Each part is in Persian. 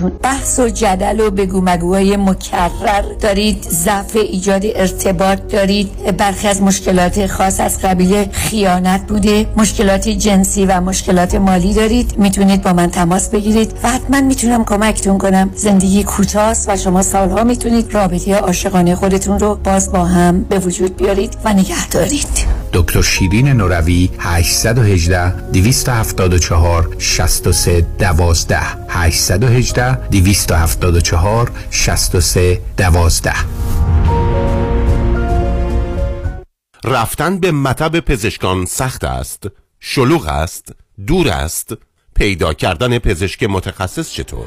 خودتون بحث و جدل و بگو مگوهای مکرر. دارید ضعف ایجاد ارتباط دارید. برخی از مشکلات خاص از قبیل خیانت بوده. مشکلات جنسی و مشکلات مالی دارید. می‌تونید با من تماس بگیرید و حتما می‌تونم کمکتون کنم. زندگی کوتاست و شما سالها می‌تونید رابطه عاشقانه خودتون رو باز با هم به وجود بیارید و نگه دارید دکتر شیرین نوروی 818 274 63 12 818 274 63 12 رفتن به مطب پزشکان سخت است شلوغ است دور است پیدا کردن پزشک متخصص چطور؟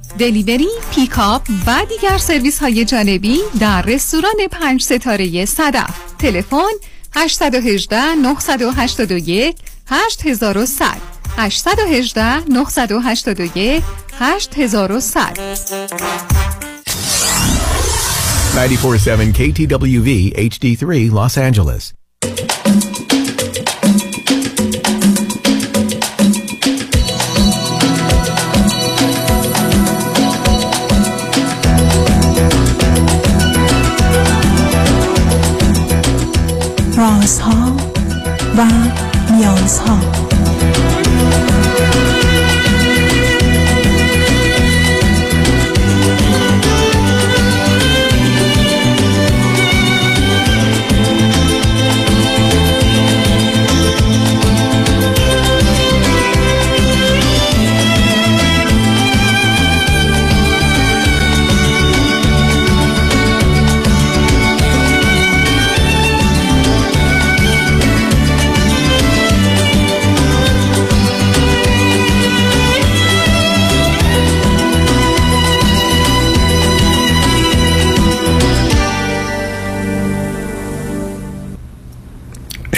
delivery، pickup و دیگر سرویس های جانبی در رستوران پنج ستاره صدف. تلفن 818 981 8100 818 981 8100 947 KTWV HD3 Los Angeles. رازها و نیازها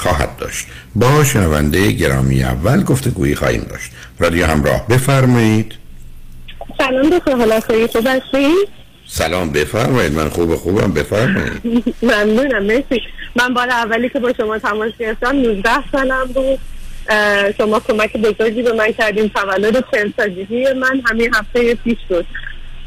خواهد داشت. با شنونده گرامی اول گفتگویی خواهیم داشت. رادیو همراه بفرمایید. سلام دکتر حالا خوب هستید سلام بفرمایید. من خوب خوبم بفرمایید. ممنونم مرسی. من بار اولی که با شما تماس گرفتم 19 سالم بود. شما کمک بزرگی به من کردیم تولد چهل من همین هفته پیش بود.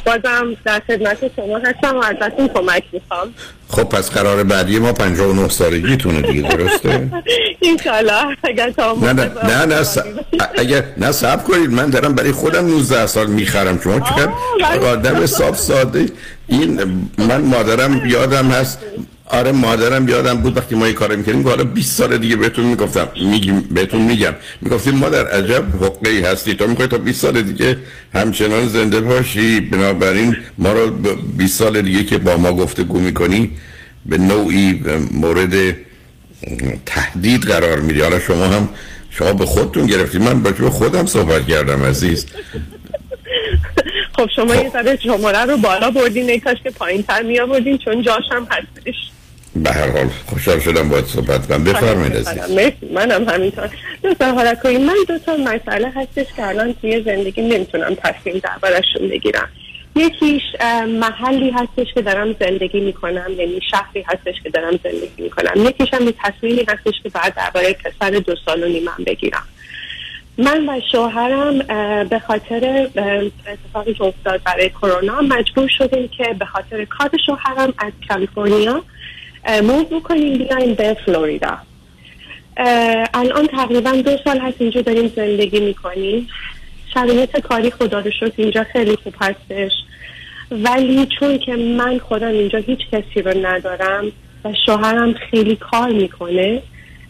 بازم در خدمت شما هستم و ازتون کمک می‌خوام. خب پس قرار بعدی ما 59 سالگیتونه دیگه درسته؟ اینشالله اگر تا نه نه نه نه س... اگر نه سب کنید من دارم برای خودم 19 سال می‌خرم. شما چقدر آدم صاف ساده این من مادرم یادم هست آره مادرم یادم بود وقتی ما یه کار می‌کردیم حالا 20 سال دیگه بهتون می‌گفتم. میگیم بهتون میگم. می‌گفتیم مادر عجب حقه ای هستی. تو می‌خوای تا 20 سال دیگه همچنان زنده باشی. بنابراین ما رو 20 سال دیگه که با ما گفتگو می‌کنی به نوعی مورد تهدید قرار میدی. حالا شما هم شما به خودتون گرفتید. من با خودم صحبت کردم عزیز. خب شما یه ذره شماره رو بالا بردین ای کاش که پایین تر می آوردین چون جاش هم هستش. به هر حال خوشحال شدم باید صحبت کنم. بفرمایید عزیز. منم همینطور. دوست حالا کنیم من دو تا مسئله هستش که الان توی زندگی نمی‌تونم تصمیم دربارشون بگیرم. یکیش محلی هستش که دارم زندگی می‌کنم یعنی شهری هستش که دارم زندگی می‌کنم. یکیش هم تصمیمی هستش که بعد درباره پسر دو سال و نیمم بگیرم. من و شوهرم به خاطر اتفاقی که افتاد برای کرونا مجبور شدیم که به خاطر کار شوهرم از کالیفرنیا موو بکنیم بیایم به فلوریدا. الان تقریبا دو سال هست اینجا داریم زندگی می‌کنیم. شرایط کاری خدا رو شد اینجا خیلی خوب هستش. ولی چون که من خودم اینجا هیچ کسی رو ندارم و شوهرم خیلی کار می‌کنه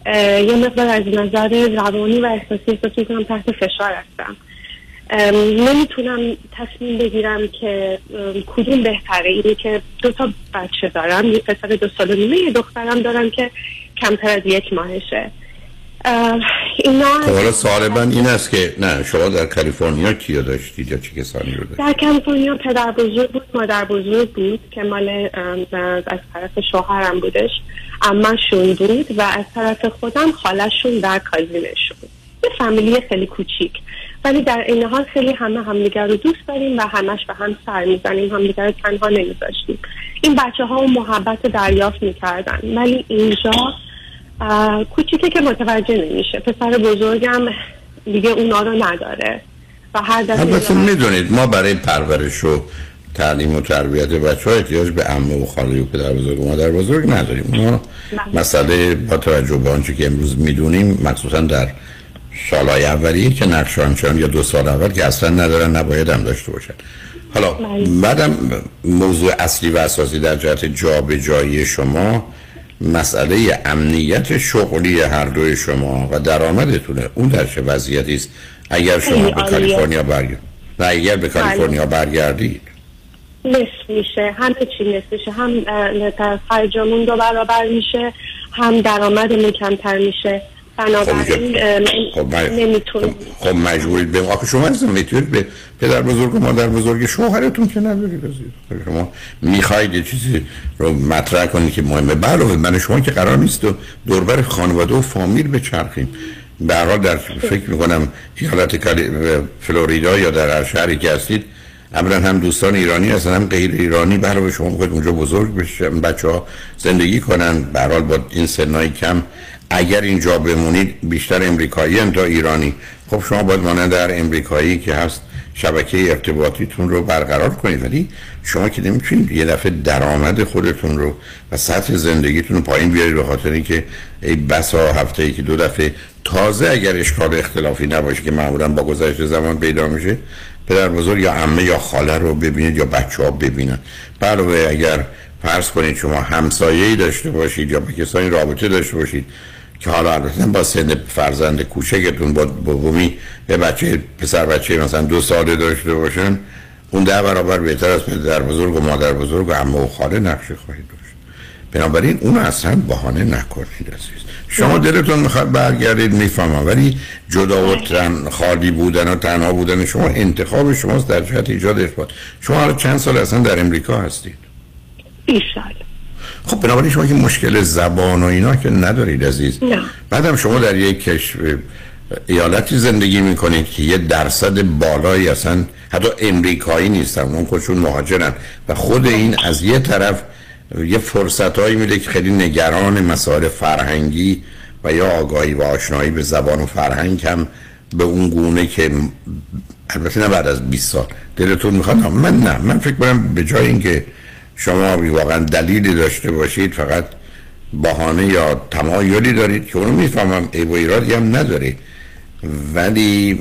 یه مقدار از نظر روانی و احساسی احساس می‌کنم تحت فشار هستم. نمی‌تونم تصمیم بگیرم که کدوم بهتره. اینه که دو تا بچه دارم یه پسر دو سال و نیمه یه دخترم دارم که کمتر از یک ماهشه. اینا خب حالا سوال من این است که نه شما در کالیفرنیا کیا داشتید یا چه کسانی رو داشتید؟ در کالیفرنیا پدر بزرگ بود مادر بزرگ بود که مال از طرف شوهرم بودش. اماشون بود و از طرف خودم خالشون در کازینشون یه فامیلی خیلی کوچیک. ولی در این حال خیلی همه همدیگر رو دوست داریم و همش به هم سر می‌زنیم همدیگر رو تنها نمیذاشتیم. این بچه ها محبت دریافت می‌کردن. ولی اینجا کوچیکه که متوجه نمیشه. پسر بزرگم دیگه اونا رو نداره. و هر دفعه می‌دونید ما برای پرورش و تعلیم و تربیت بچه ها احتیاج به امه و خاله و پدر بزرگ و مادر بزرگ نداریم ما. مسئله با توجه به آنچه که امروز می‌دونیم مخصوصا در سالهای اولی که نقش یا دو سال اول که اصلا ندارن نباید هم داشته باشن حالا بله. بعدم موضوع اصلی و اساسی در جهت جابجایی شما مسئله امنیت شغلی هر دوی شما و درآمدتونه اون در چه وضعیتی است اگر شما به کالیفرنیا برگردید اگر به بله. کالیفرنیا برگردید نصف میشه همه چی نصف میشه هم خرجمون دو برابر میشه هم درآمدمون کمتر میشه. بنابراین خب نمی‌تونم. خب مجبورید به آخه شما از می‌تونید به پدر بزرگ و مادر بزرگ شوهرتون که ندارید خب شما می‌خواید یه چیزی رو مطرح کنید که مهمه. علاوه من شما که قرار نیست و دوربر خانواده و فامیل بچرخیم. به حال در فکر می‌کنم ایالت فلوریدا یا در هر شهری که هستید اولا هم دوستان ایرانی هستن هم غیر ایرانی. برای شما می‌خواید اونجا بزرگ بشن بچه ها زندگی کنن. به با این سنای کم اگر اینجا بمونید بیشتر امریکایی تا ایرانی. خب شما باید مانند در امریکایی که هست شبکه ارتباطیتون رو برقرار کنید. ولی شما که نمی‌تونید یه دفعه درآمد خودتون رو و سطح زندگیتون رو پایین بیارید به خاطر اینکه ای بسا هفته ای که دو دفعه تازه اگر اشکال اختلافی نباشه که معمولا با گذشت زمان پیدا میشه پدر بزرگ یا عمه یا خاله رو ببینید یا بچه ها ببینن. علاوه اگر فرض کنید شما همسایه‌ای داشته باشید یا با کسانی رابطه داشته باشید که حالا البته با سن فرزند کوچکتون با بومی به بچه پسر بچه مثلا دو ساله داشته باشن اون ده برابر بهتر از پدر بزرگ و مادر بزرگ و عمه و خاله نقش خواهید داشت. بنابراین اون اصلا بهانه نکنید عزیز. شما دلتون می‌خواد برگردید می‌فهمم. ولی جدا و تن خالی بودن و تنها بودن شما انتخاب شماست در جهت ایجاد ارتباط شما چند سال اصلا در امریکا هستید؟ 20 سال خب بنابراین شما که مشکل زبان و اینا که ندارید عزیز. نه. بعدم شما در یک کشور ایالتی زندگی می‌کنید که یه درصد بالایی اصلا حتی امریکایی نیستن اون خودشون مهاجرن. و خود این از یه طرف یه فرصت هایی میده که خیلی نگران مسائل فرهنگی و یا آگاهی و آشنایی به زبان و فرهنگ هم به اون گونه که البته نه بعد از 20 سال. دلتون می‌خواد؟ من نه. من فکر کنم به جای اینکه شما واقعا دلیلی داشته باشید فقط بهانه یا تمایلی دارید که اونو می‌فهمم. ای و ایرادی هم نداره. ولی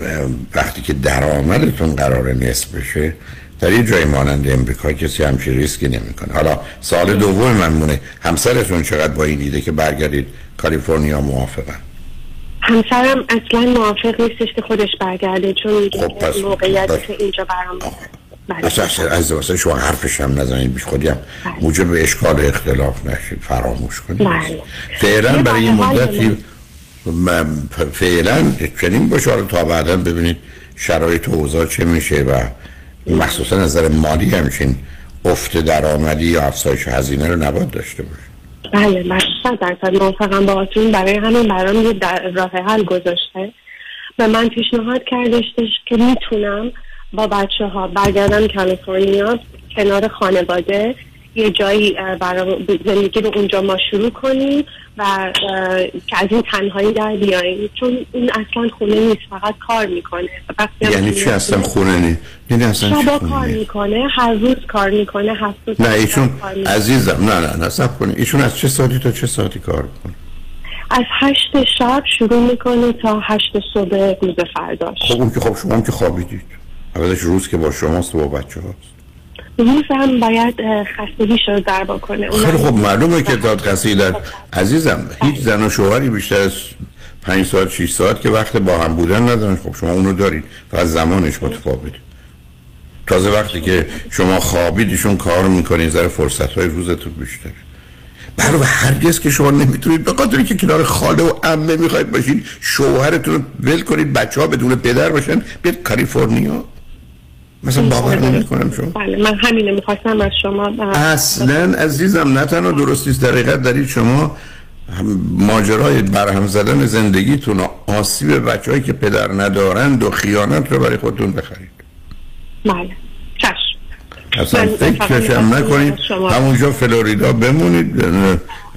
وقتی که درآمدتون قرار نصف بشه در یه جای مانند امریکا کسی همچی ریسکی نمی‌کنه. حالا سال دوم من مونه. همسرتون چقدر با این دیده که برگردید کالیفرنیا موافقن؟ همسرم اصلا موافق نیستش که خودش برگرده چون خب موقعیت اینجا برام بله. از واسه شما حرفش هم نزنید. بیش خودی هم موجب اشکال اختلاف نشید. فراموش کنید. بله. فعلا برای این مدتی فعلا چنین باشه تا بعدا ببینید شرایط و اوضاع چه میشه و مخصوصا از نظر مالی همچین افت درآمدی یا افزایش هزینه رو نباید داشته باشه. بله من صد درصد موافقم باهاتون برای همین برام یه در- راه حل گذاشته. به من پیشنهاد کردشتش که می‌تونم با بچه ها برگردم کالیفرنیا کنار خانواده یه جایی برای زندگی رو اونجا ما شروع کنیم و که از این تنهایی در بیاییم. چون این اصلا خونه نیست فقط کار می‌کنه. یعنی چی اصلا خونه نی؟ یعنی اصلا شبا کار؟ می‌کنه هر روز کار می‌کنه هفت نه ایشون عزیزم نه نه نه سب کنید. ایشون از چه ساعتی تا چه ساعتی کار کنه از هشت شب شروع می‌کنه تا هشت صبح روز فرداش خب اون که خب شما هم که خوابیدید. اولش روز که با شماست و با بچه هاست روز هم باید خستگیش رو دربا کنه. خیلی خب معلومه که داد قصیدت عزیزم هیچ زن و شوهری بیشتر از پنج ساعت شیش ساعت که وقت با هم بودن ندارن. خب شما اونو دارید فقط زمانش متفاوته. تازه وقتی که شما خوابید ایشون کار می‌کنید ذره فرصت های روزتون بیشتر برای هرگز که شما نمی‌تونید به خاطر که کنار خاله و عمه می‌خواید باشید شوهرتون رو ول کنید بچه ها بدون پدر باشن بیاد کالیفرنیا. مثلا باور نمی‌کنم شما. بله من همینه می‌خواستم از شما اصلا عزیزم نه تنها درست نیست در حقیقت دارید شما هم- ماجرای برهم زدن زندگیتون و آسیب بچههایی که پدر ندارند و خیانت رو برای خودتون بخرید. بله چشم. اصلا من فکرش فقط هم می‌خواستم نکنید. همونجا فلوریدا بمونید.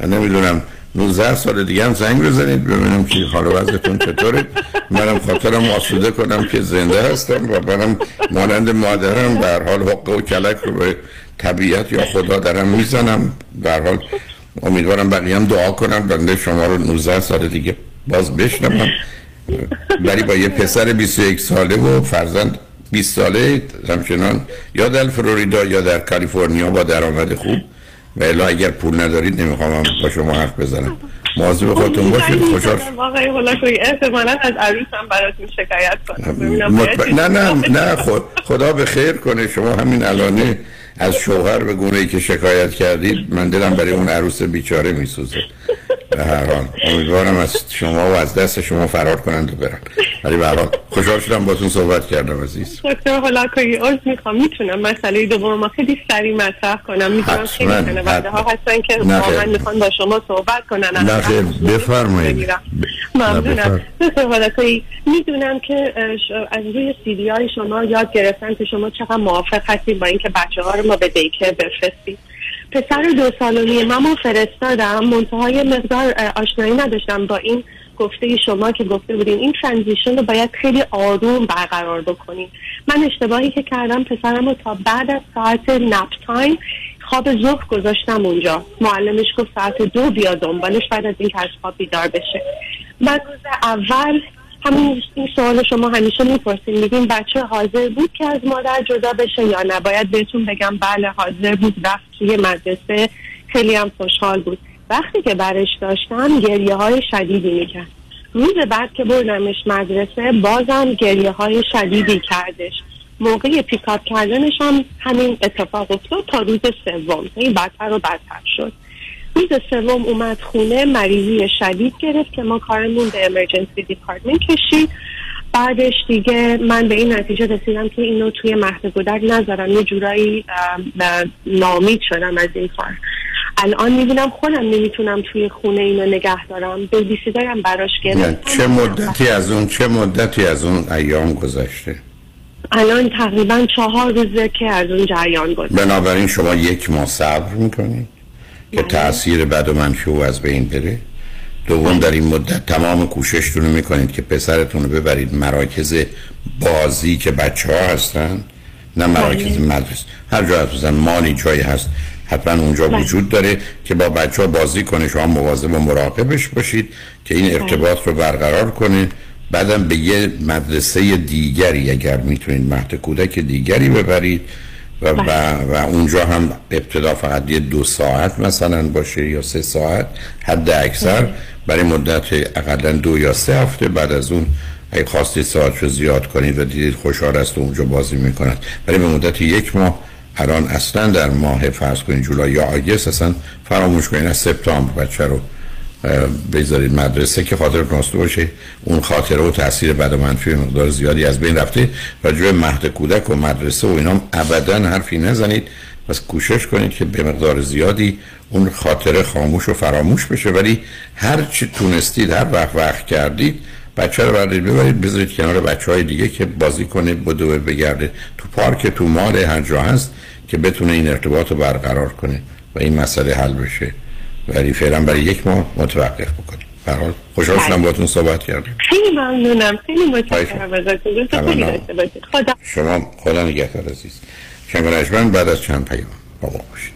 نمی‌دونم. 19 سال دیگه هم زنگ بزنید ببینم که حال وضعتون چطوره. منم خاطرم آسوده کنم که زنده هستم و منم مانند مادرم در حال حقه و کلک رو به طبیعت یا خدا دارم می‌زنم. در حال امیدوارم بقیه هم دعا کنم بنده شما رو 19 سال دیگه باز بشنوم. ولی با یه پسر 21 ساله و فرزند 20 ساله همچنان یا در فلوریدا یا در کالیفرنیا با درآمد خوب. و الا اگر پول ندارید نمی‌خوام با شما حرف بزنم. مواظب خودتون باشید خوشحال شدم. واقعا هلاکوی احتمالا از عروسم براتون شکایت کنم. نه نه نه خود خدا به خیر کنه. شما همین الانه از شوهر به گونه ای که شکایت کردید من دلم برای اون عروس بیچاره میسوزه. به هر حال امیدوارم از شما و از دست شما فرار کنند و برن. ولی به هر حال خوشحال شدم باتون صحبت کردم عزیز. دکتر هلاکوی عرض می‌خوام. می‌تونم مسئله دوم ما خیلی سریع مطرح کنم. می‌دونم خیلی شنونده ها. هستن که واقعا. می‌خوان با شما صحبت کنن. از نه خیر، وقت بفرمایید. ممنونم. دکتر می‌دونم که از روی سیدی های شما یاد گرفتن که شما چقدر موافق هستید با اینکه بچه ها رو ما به دیکر بفرستیم. پسر دو سال و نیمه رو فرستادم. منتهای مقدار آشنایی نداشتم با این گفته شما که گفته بودین. این transition رو باید خیلی آروم برقرار بکنیم. من اشتباهی که کردم پسرم رو تا بعد از ساعت nap time خواب ظهر گذاشتم اونجا. معلمش گفت ساعت دو بیا دنبالش بعد از اینکه از خواب بیدار بشه. بعد روز اول همین این سوال شما همیشه می‌پرسین میگین بچه حاضر بود که از مادر جدا بشه یا نه؟ باید بهتون بگم بله حاضر بود. رفت توی مدرسه خیلی هم خوشحال بود. وقتی که برش داشتم گریه های شدیدی می‌کرد. روز بعد که بردمش مدرسه بازم گریه های شدیدی کردش. موقع پیکاپ کردنش هم همین اتفاق افتاد تا روز سوم. این بدتر و بدتر شد. روز سوم اومد خونه مریضی شدید گرفت که ما کارمون به امرجنسی دیپارتمنت کشید. بعدش دیگه من به این نتیجه رسیدم که اینو توی مهد گودر نذارم. یه جورایی ناامید شدم از این کار. الان می‌بینم خودم نمی‌تونم توی خونه اینو نگه دارم. بیبی سیدرم براش یعنی گرفتم. چه مدتی از اون چه مدتی از اون ایام گذشته؟ الان تقریبا چهار روزه که از اون جریان گذشته. بنابراین شما یک ماه صبر می‌کنید که تاثیر بد و منفی او از بین بره. دوم در این مدت تمام کوششتون رو می‌کنید که پسرتون رو ببرید مراکز بازی که بچه ها هستن نه مراکز مدرسه. هر جا هستن مالی جایی هست حتما اونجا بله. وجود داره که با بچه ها بازی کنه شما مواظب و مراقبش باشید که این ارتباط رو برقرار کنه. بعدم به یه مدرسه دیگری اگر می‌تونید مهد کودک دیگری ببرید. و, و, و اونجا هم ابتدا فقط یه دو ساعت مثلا باشه یا سه ساعت حد اکثر. برای مدت اقلا دو یا سه هفته. بعد از اون اگه خواستید ساعت رو زیاد کنید و دیدید خوشحال است و اونجا بازی می‌کند ولی به مدت یک ماه الان اصلا در ماه فرض کنید جولای یا آگست اصلا فراموش کنید. از سپتامبر بچه رو بذارید مدرسه که خاطر ناسته باشه. اون خاطره و تاثیر بد و منفی مقدار زیادی از بین رفته. راجع مهد کودک و مدرسه و اینا ابدا حرفی نزنید. پس کوشش کنید که به مقدار زیادی اون خاطره خاموش و فراموش بشه. ولی هر چی تونستید هر وقت وقت کردید بچه رو بردارید ببرید بذارید کنار بچه های دیگه که بازی کنه بدوه بگرده. تو پارک تو مال هر جا هست که بتونه این ارتباط رو برقرار کنه و این مسئله حل بشه. ولی فعلا برای یک ماه متوقف بکنیم. برحال خوشحال شدم باتون صحبت کردیم. خیلی ممنونم. خیلی متشکرم ازتون. خدا شما خدا نگهدار عزیز. شنگ بعد از چند پیام با باشید.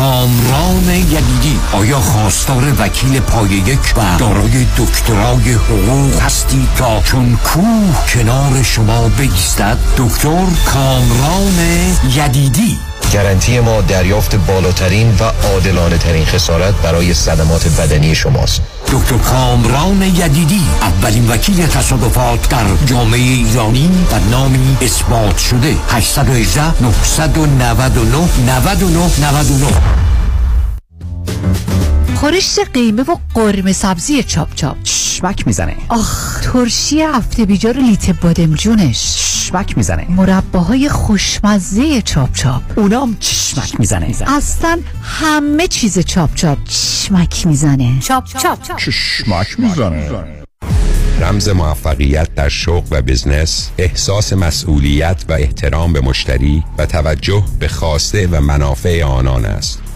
کامران یدیدی. آیا خواستار وکیل پای یک و دارای دکترای حقوق هستی تا چون کوه کنار شما بگیستد؟ دکتر کامران یدیدی. گارانتی ما دریافت بالاترین و عادلانه ترین خسارت برای صدمات بدنی شماست. دکتر کامران یدیدی اولین وکیل تصادفات در جامعه ایرانی و نامی اثبات شده. 818 999 99 99 خورشت قیمه و قرمه سبزی چاپ چاپ. شمک می‌زنه. آخ ترشی هفته بیجار لیت بادمجونش چشمک می‌زنه. مرباهای خوشمزه چاپ چاپ. اونام چشمک می‌زنه. اصلا همه چیز چاپ چاپ. چشمک می‌زنه. چاپ چاپ. چشمک می‌زنه. رمز موفقیت در شغل و بزنس احساس مسئولیت و احترام به مشتری و توجه به خواسته و منافع آنان است.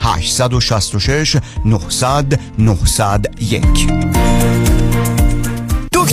866 900 901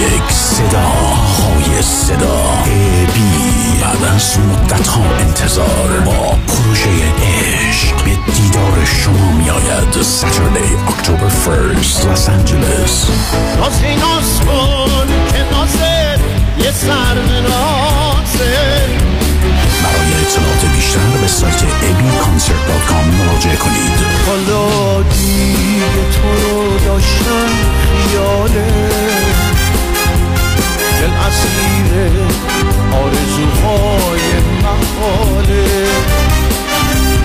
یک صدا های صدا بی بعد از مدت ها انتظار با پروژه عشق به دیدار شما می آید Saturday October 1st Los Angeles. نازی ناز کن که نازه یه سر نازه اطلاعات بیشتر به سایت abconcert.com مراجعه کنید. حالا دیگه تو رو داشتم خیاله. دل اسیر آرزوهای محاله.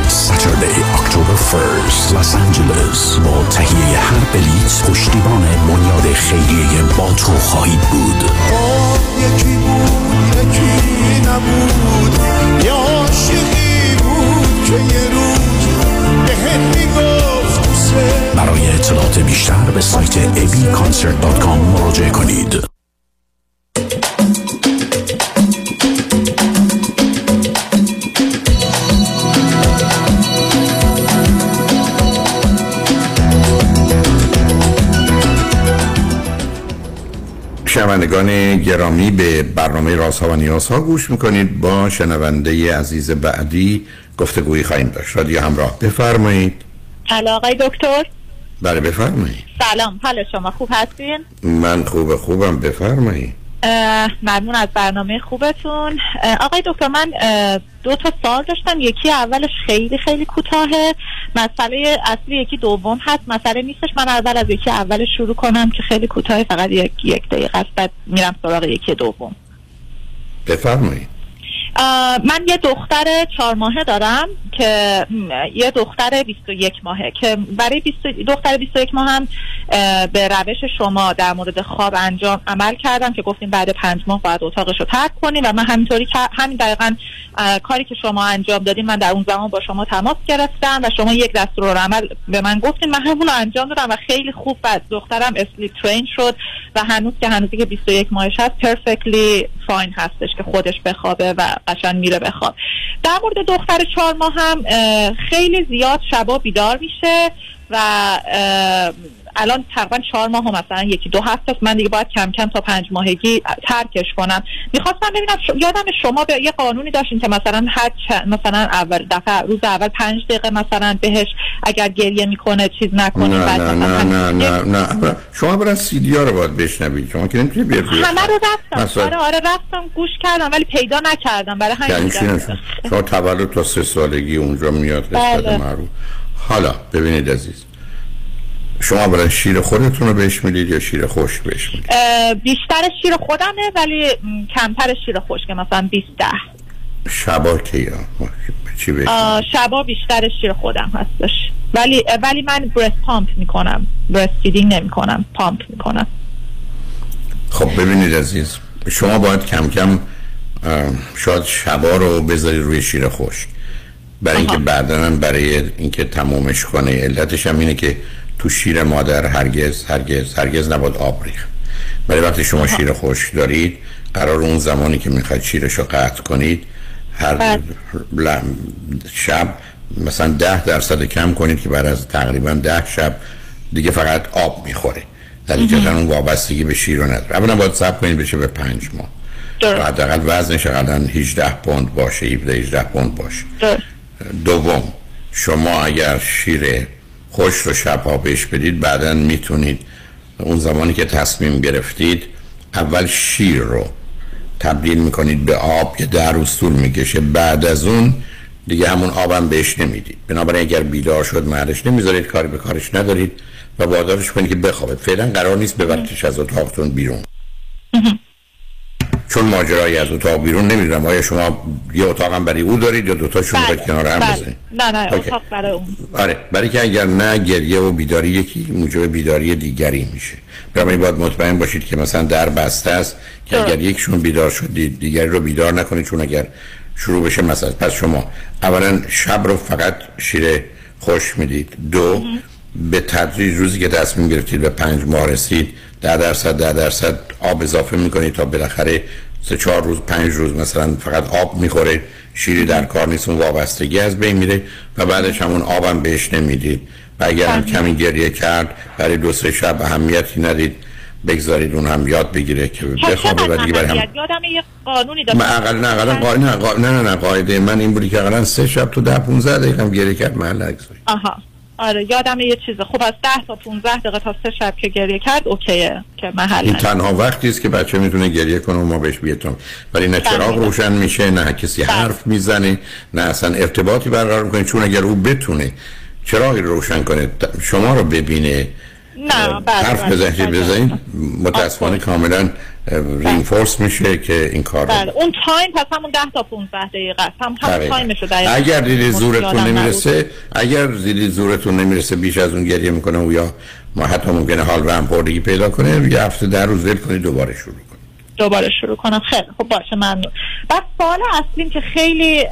Saturday October 1st Los Angeles. با تهیه هر بلیت پشتیبان بنیاد خیریه با تو خواهید بود. آه یکی بود. برای اطلاعات بیشتر به سایت abconcert.com مراجعه کنید. شنوندگان گرامی به برنامه رازها و نیازها گوش می‌کنید. با شنونده عزیز بعدی گفتگویی خواهیم داشت. رادیو همراه. بفرمایید. هلا آقای دکتر؟ بله بفرمایید. سلام. حال شما خوب هستین؟ من خوب خوبم. بفرمایید. ممنون از برنامه خوبتون. آقای دکتر من دو تا سال داشتم. یکی اولش خیلی خیلی کوتاهه. مسئله اصلی یکی دوم هست. مسئله نیستش. من اول از یکی اولش شروع کنم که خیلی کوتاه فقط یک یک دقیقه است. بعد میرم سراغ یکی دوم. بفرمایید. من یه دختر چهار ماهه دارم که یه دختر 21 ماهه که برای 20 دختر 21 ماه هم به روش شما در مورد خواب انجام عمل کردم که گفتیم بعد پنج ماه باید اتاقش رو ترک کنیم و من همینطوری همین دقیقا کاری که شما انجام دادیم من در اون زمان با شما تماس گرفتم و شما یک دستور عمل به من گفتین. من همون رو انجام دادم و خیلی خوب بعد دخترم اسلیپ ترین شد و هنوز که هنوزی که 21 ماهش هست پرفکتلی فاین هستش که خودش بخوابه و قشنگ میره بخواب. در مورد دختر چهار ماه هم خیلی زیاد شبا بیدار میشه و الان تقریبا چهار ماه مثلا یکی دو هفته است. من دیگه باید کم کم تا پنج ماهگی ترکش کنم. می‌خواستم ببینم ش... یادم شما به یه قانونی داشتین که مثلا هر چ... مثلا اول دفعه روز اول پنج دقیقه مثلا بهش اگر گریه می‌کنه چیز نکنی نه بعد نه مثلا نه نه نه نه. شما برای سیدی ها رو باید بشنوید. شما که نمی‌تونید بیاد همه رو رفتم. مثلا- آره آره رفتم گوش کردم ولی پیدا نکردم. برای همین یعنی؟ شما تولد تا سه سالگی اونجا میاد قسمت بله. معروف. حالا ببینید عزیز. شما برای شیر خودتون رو بهش می‌دید یا شیر خشک بهش می‌دید؟ بیشتر شیر خودمه ولی کمتر شیر خشک مثلا 20 ده. شبا که یا چی شبا بیشتر شیر خودم هستش. ولی ولی من breast pump می‌کنم. breast feeding نمی‌کنم پامپ می‌کنم. خب ببینید عزیز شما باید کم کم شاید شبا رو بذاری روی شیر خشک. برای اینکه بعدا برای اینکه تمومش کنه علتش هم اینه که تو شیر مادر هرگز هرگز هرگز نباید آب ریخت. ولی وقتی شما شیر خشک دارید قرار اون زمانی که می‌خواید شیرش رو قطع کنید هر لم- شب مثلا ده درصد کم کنید که بعد از تقریبا ده شب دیگه فقط آب می‌خوره. جهت اون وابستگی به شیر رو نداره. اولا باید صبر کنید بشه به پنج ماه. حداقل وزنش حداقل 18 پوند باشه 17 18 پوند باشه. دوم شما اگر شیر خوش رو شبها بهش بدید بعدا می‌تونید اون زمانی که تصمیم گرفتید اول شیر رو تبدیل می‌کنید به آب که در طول می‌کشه. بعد از اون دیگه همون آبم بهش نمی‌دید. بنابراین اگر بیدار شد مهرش نمی‌ذارید کاری به کارش ندارید و وادارش کنید که بخوابه. فعلا قرار نیست ببرتش از اتاقتون بیرون. چون ماجرایی از اتاق بیرون نمی‌دونم. آیا شما یه اتاقم برای او دارید یا دوتاشون بله، کنار هم بله. بزنید؟ نه نه اوکی. اتاق برای اون. آره. برای که اگر نه گریه و بیداری یکی موجب بیداری دیگری میشه. بنابراین باید مطمئن باشید که مثلا در بسته است که اگر یکشون بیدار شد دی- دیگری رو بیدار نکنید چون اگر شروع بشه مثلا پس شما اولا شب رو فقط شیر خوش می‌دید. دو به تدریج روزی که تصمیم گرفتید به پنج ماه رسید ده درصد ده درصد آب اضافه می‌کنید تا بالاخره سه چهار روز پنج روز مثلا فقط آب می‌خوره شیری در کار نیست اون وابستگی از بین میره و بعدش همون آبم بهش نمی‌دید و اگر هم کمی گریه کرد برای دو سه شب اهمیتی ندید بگذارید اون هم یاد بگیره که بخوابه و دیگه برای هم؟ یادم یه قانونی داشت من اقل نه اقلا قا... نه. نه نه قاعده من این بودی که اقلا سه شب تو ده 15 دقیقه هم گریه کرد محل نگذاری آها آره یادم یه چیز خوب از 10 تا 15 دقیقه تا سه شب که گریه کرد اوکیه که محل این. تنها وقتی است که بچه می‌تونه گریه کنه و ما بهش بیتون ولی نه چراغ بله. روشن میشه نه کسی حرف می‌زنه نه اصلا ارتباطی برقرار می‌کنه چون اگر او بتونه چراغی رو روشن کنه شما رو ببینه نه بله حرف بله. بزنید بزنید. متاسفانه کاملا reinforce میشه که این کار بله اون time پس همون 10 تا 15 دقیقه هم دقیقاً. time شو دقیقاً اگر دیدی زورتون. نمی‌رسه اگر دیدی زورتون نمی‌رسه بیش از اون گریه می‌کنه و یا ما حتی ممکنه حال به هم خوردگی پیدا کنه یه هفته در روز ول کنید دوباره شروع کنید. دوباره شروع کنم. خیلی خب باشه ممنون. بعد سوال اصلیم که خیلی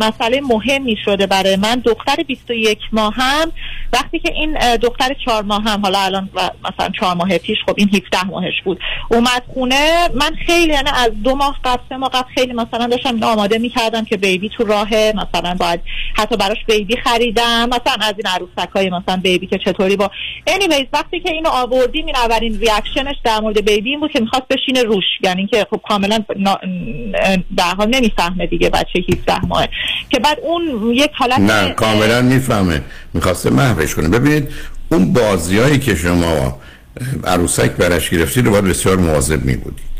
مسئله مهمی شده برای من. دختر 21 ماه هم وقتی که این دختر چهار ماه هم حالا الان مثلا چهار ماه پیش خب این 17 ماهش بود اومد خونه من خیلی یعنی از دو ماه قبل سه ماه قبل خیلی مثلا داشتم آماده می‌کردم که بیبی تو راهه مثلا باید حتی براش بیبی خریدم مثلا از این عروسک های مثلا بیبی که چطوری با anyways وقتی که اینو آوردیم این اولین ریاکشنش در مورد بیبی این بود که می‌خواست بشینه روش یعنی که خب کاملا در حال نمی‌فهمه دیگه بچه 17 ماه که بعد اون یک حالت نه کاملا می‌فهمه. می‌خواسته محوش کنه. ببینید اون بازیایی که شما عروسک برش گرفتید رو باید بسیار مواظب میبودید.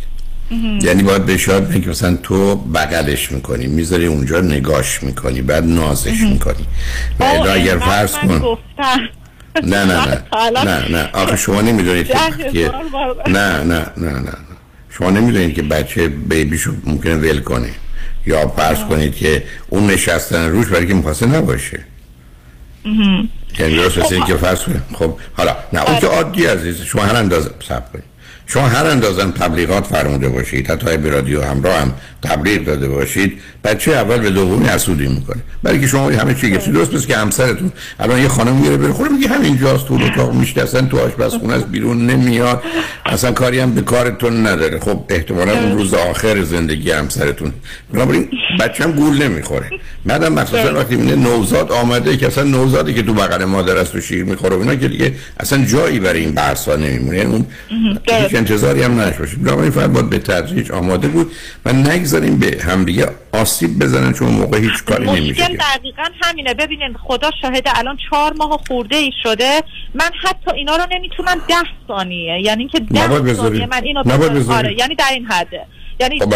یعنی باید بهش یاد که مثلا تو بغلش می‌کنی می‌ذاری اونجا نگاش می‌کنی بعد نازش می‌کنی. و اگر فرض کن. نه نه نه. نه نه. آخه شما نمی‌دونید که. نه نه نه نه شما نمی‌دونید که بچه بیبیشو ممکنه ول کنه. یا فرض کنید که اون نشستن روش برای که می‌خواسته نباشه. یعنی درست مثل این که فرض خب حالا نه اون که عادی عزیز شما هر اندازه صبر کنید. شما هر اندازه تبلیغات فرموده باشید حتی به رادیو همراه هم تبلیغ داده باشید بچه اول به دومی حسودی می‌کنه. برای که شما همه چی گفتید درست مثل که همسرتون. الان یه خانم میره بره خونه میگه همینجاست تو اتاق میشته اصلا تو آشپزخونه است بیرون نمیاد. اصلا کاری هم به کارتون نداره. خب احتمالا اون روز آخر زندگی همسرتون. بنابراین بچه هم گول نمی‌خوره. بعدم مخصوصا وقتی می‌بینه نوزاد آمده که اصلا نوزادی که تو بغل مادر است و شیر می‌خوره و اینا که دیگه اصلا جایی برای این بحث ها نمیمونه. یعنی اون انتظاری هم نش باشید بنابراین فقط باید به تدریج آماده بود و نگذاریم به همدیگه آسیب بزنن چون موقع هیچ کاری نمیشه مشکل دقیقا همینه. ببینین خدا شاهده الان چهار ماه خورده ای شده. من حتی اینا رو نمی‌تونم ده ثانیه یعنی که ده. ثانیه من اینو. آره یعنی در این حده. یعنی خب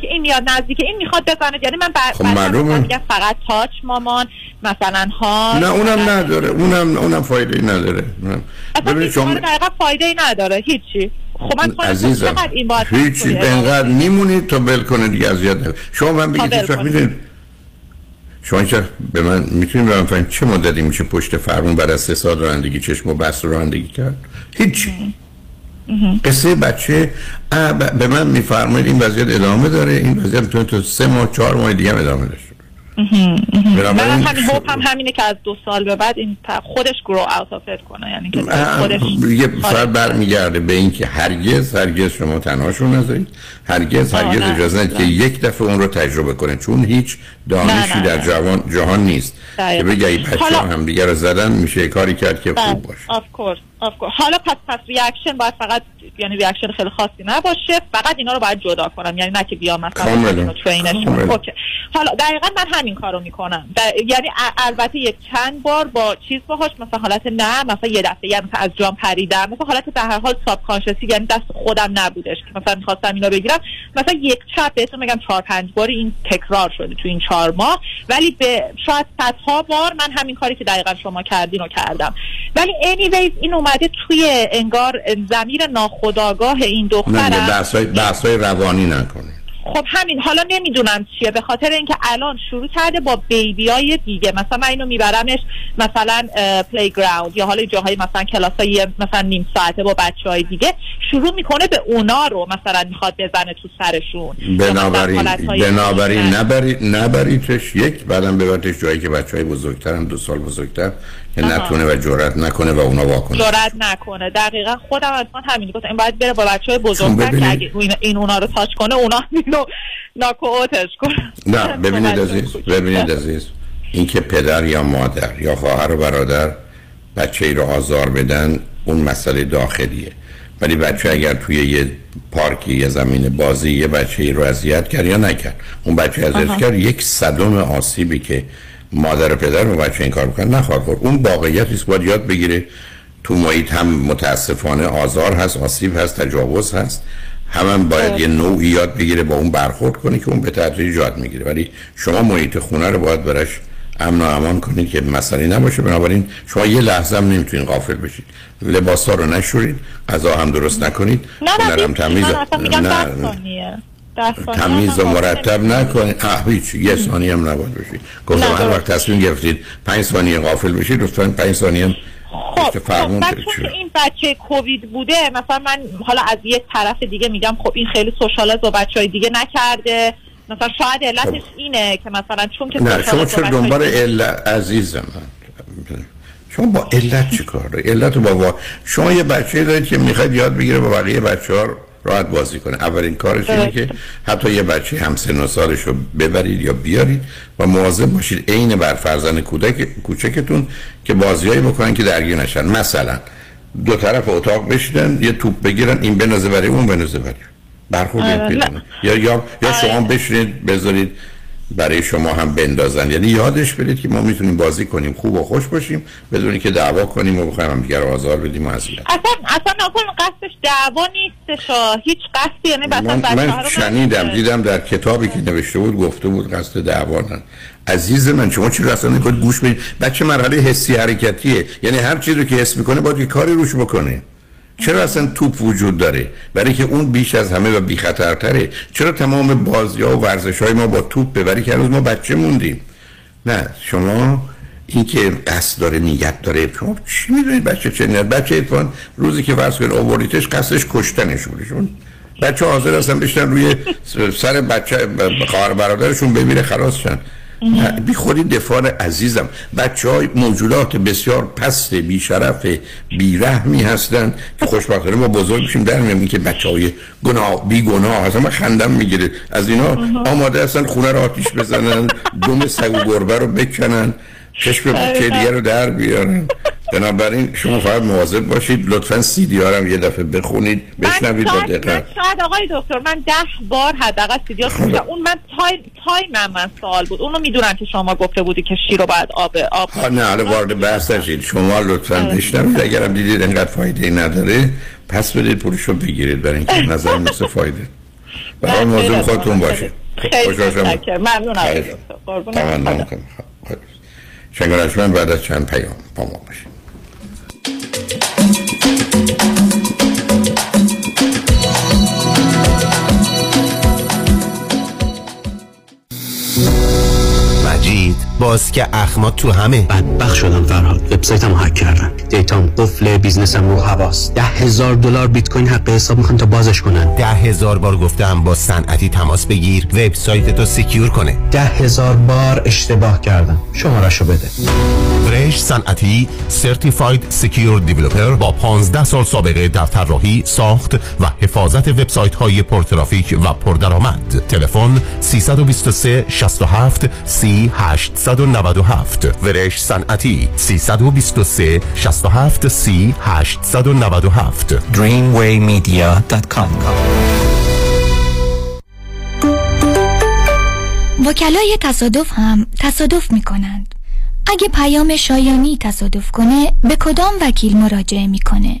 که این میاد نزدیک این می‌خواد بزنه. یعنی من بر... خب معلومه. فقط تاچ مامان مثلا ها نه اونم نداره. اونم اونم فایده نداره. نه. ببینید شما فایده ای نداره. هیچی. خب من عزیزم چقدر این باید هیچی انقدر میمونید تا بل کنه دیگه اذیت نکنه. شما من بگید. می‌دونید شما وقت به من می‌تونید به من فهمید چه مدتی میشه پشت فرمون سه سال رانندگی چشم و بست رانندگی کرد؟ هیچی. قصه بچه به من میفرمایید این وضعیت ادامه داره این وضعیت می‌تونه تا سه ماه چهار ماه دیگه هم ادامه داشته من همین هوپ هم همینه که از دو سال به بعد این خودش grow out of کنه. یعنی که خودش یه فقط برمیگرده به اینکه هرگز هرگز شما تنهاشون نذارید. هرگز هرگز اجازه ندید که. یک دفعه اون رو تجربه کنه. چون هیچ دانشی در. جوان جهان نیست. که ای بچه حالا- هم دیگه رو زدن میشه یه کاری کرد که بله خوب باشه. Of course Of course. حالا پس پس reaction باید فقط یعنی reaction خیلی خاصی نباشه. فقط اینا رو باید جدا کنم. یعنی نه که بیام مثلا. اینو train ش. Okay. حالا دقیقا من همین کارو می‌کنم. یعنی ا- البته یک چند بار با چیز باهاش مثلا حالت نه مثلا یه دفعه یعنی مثلا از جام پریدم. مثلا حالت به هر حال ساب کانشسی یعنی دست خودم نبودش که مثلا می‌خواستم اینا بگیرم. مثلا یک شب بهتون میگم چهار پنج بار این تکرار شده تو این چهار ماه ولی به شاید صدها بار من همین کاری که دقیقا شما کردین رو کردم. ولی anyways این اومده توی انگار زمیر ناخودآگاه این دخترم بحثای بحثای روانی نکنید خب همین حالا نمی‌دونم چیه به خاطر اینکه الان شروع کرده با بیبی های دیگه مثلا من اینو میبرمش مثلا پلی گراوند یا حالا جاهای مثلا کلاس های مثلا نیم ساعته با بچه های دیگه شروع می‌کنه به اونا رو مثلا می‌خواد بزنه تو سرشون بنابراین بنابراین دیگر. نبرید نبریدش یک بعدم ببرتش جایی که بچه های بزرگتر هم دو سال بزرگتر که. نتونه و جرأت نکنه و اونا واکنه جرأت نکنه دقیقا خودم از من همین گفتم این باید بره با بچه های بزرگتر ببینید- که اگه این, اونا رو تاچ کنه اونا ناکوتش کنه نه ببینید عزیز ببینید عزیز اینکه پدر یا مادر یا خواهر و برادر بچه ای رو آزار بدن اون مسئله داخلیه. ولی بچه اگر توی یه پارکی یه زمین بازی یه بچه ای رو اذیت کرد یا نکرد اون بچه اذیت. کرد یک صدم آسیبی که مادر و پدر و بچه این کار بکنن نخواهد خورد اون واقعیتی است باید یاد بگیره تو محیط هم متاسفانه آزار هست آسیب هست تجاوز هست. هم, هم باید یه نوعی یاد بگیره با اون برخورد کنی که اون به تدریج یاد می‌گیره. ولی شما محیط خونه رو باید براش امن و امان کنید که مسئله نباشه. بنابراین شما یه لحظه هم نمی‌تونید غافل بشید. لباس ها رو نشورید غذا هم درست نکنید. نه هم نه تمیز نه تمیز و مرتب نکنید. اه هیچ یه ثانیه هم نباید بشید. گفتم هر. وقت تصمیم گرفتید پنج ثانیه غافل بشید لطفا پنج ثانیه هم خب چون چه- که این بچه کووید بوده مثلا من حالا از یک طرف دیگه میگم خب این خیلی سوشالایز با بچه های دیگه نکرده. مثلا شاید علتش اینه که مثلا چون که خب. نه شما با چرا دنبال علت عزیزم شما با علت چی کار علت با وا... شما یه بچه دارید که می‌خواید یاد بگیره با بقیه بچه ها راحت بازی کنه اولین کارش اینه که حتی یه بچه هم سن و سالش رو ببرید یا بیارید و مواظب باشید عین بر فرزند کودک کوچکتون که بازیایی بکنن که درگیر نشن مثلا دو طرف اتاق بشینن یه توپ بگیرن این بنازه برای اون بنازه برای برخورد آره، پیدا. کنه. یا یا یا شما بشینید بذارید برای شما هم بندازن. یعنی یادش بدید که ما می‌تونیم بازی کنیم خوب و خوش باشیم بدونی که دعوا کنیم و بخوایم هم دیگر رو آزار بدیم و اصلا اصلا نکن قصدش دعوا نیستش. هیچ قصدی یعنی من, من شنیدم دیدم در کتابی که نوشته بود گفته بود قصد دعوا نه. عزیز من شما چی رو اصلا نکنید گوش بدید؟ بچه مرحله حسی حرکتیه. یعنی هر چیزی رو که حس می‌کنه باید کاری روش بکنه. چرا اصلا توپ وجود داره؟ برای که اون بیش از همه و بی خطرتره چرا تمام بازی ها و ورزش های ما با توپ ببری که هنوز ما بچه موندیم؟ نه شما این که قصد داره نیت داره شما چی می‌دونید بچه چه نیت؟ بچه اتفاقا روزی که فرض کنید آوردیتش قصدش کشتنش بوده. چون بچه حاضر هستن بشتن روی سر بچه خواهر برادرشون بمیره خلاص شن. بی خودی دفاع عزیزم. بچه های موجودات بسیار پست بی شرف بی رحمی هستن که خوشبختانه ما بزرگ میشیم. در میامیم که بچه های گناه بی گناه اصلا من خندم می‌گیره از اینا آماده هستن خونه رو آتیش بزنن دم سگ و گربه رو بکنن. چشم بچه دیگه رو در بیارن بنابراین شما فقط مواظب باشید. لطفا سی دی هم یه دفعه بخونید بشنوید با دقت. شاید آقای دکتر من ده بار حداقل سیدیو خوندم. اون من time time من سوال بود. اونو می‌دونم که شما گفته بودی که شیر رو باید آب آب ها نه حالا وارد بحث نشید. شما لطفا بشنوید. اگرم دیدید انقدر فایده ای نداره پس بدید پولش رو بگیرید. برای اینکه نظر مثل فایده. برای موضوع خودتون باشید خیلی. ممنون آقای خیلی. دکتر قربون تمنا خدا. کنم شنگانشمن بعد از چند پیام با ما باشید مجید باز که اخمات تو همه. بدبخ شدم فرهاد. وبسایتمو هک کردن. data م قفل بیزنسم رو حواس. ده هزار دلار بیت کوین حق حساب می‌خوان تا بازش کنن. ده هزار بار گفتم با صنعتی تماس بگیر وبسایت تو secure کنه. ده هزار بار اشتباه کردم. شمارشو بده. فرش صنعتی certified secure developer با 15 سال سابقه در طراحی ساخت و حفاظت وبسایت های پرترافیک و پردرآمد تلفن 323 67 30 سی 897 فرش صنعتی 323 67 سی 897 dreamwaymedia.com وکلای تصادف هم تصادف می کنند اگه پیام شایانی تصادف کنه به کدام وکیل مراجعه می‌کنه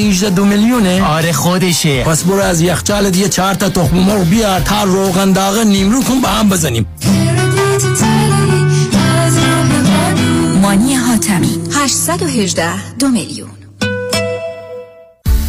818 دو میلیونه. آره خودشه. پس برو از یخچال دیگه چهار تا تخم مرغ بیار تا روغن داغ نیمرو کن با هم بزنیم. مانی حاتمی. 818 دو میلیون.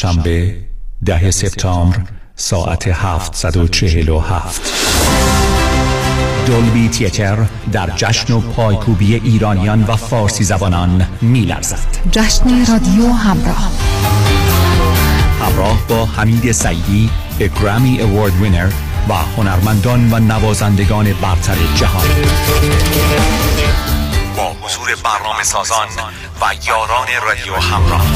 شنبه ده سپتامبر ساعت 747 دولبی تیتر در جشن و پایکوبی ایرانیان و فارسی زبانان میلرزد. جشن رادیو همراه. همراه با حمید سعیدی گرامی اوارد وینر و هنرمندان و نوازندگان برتر جهان. با حضور برنامه سازان و یاران رادیو همراه.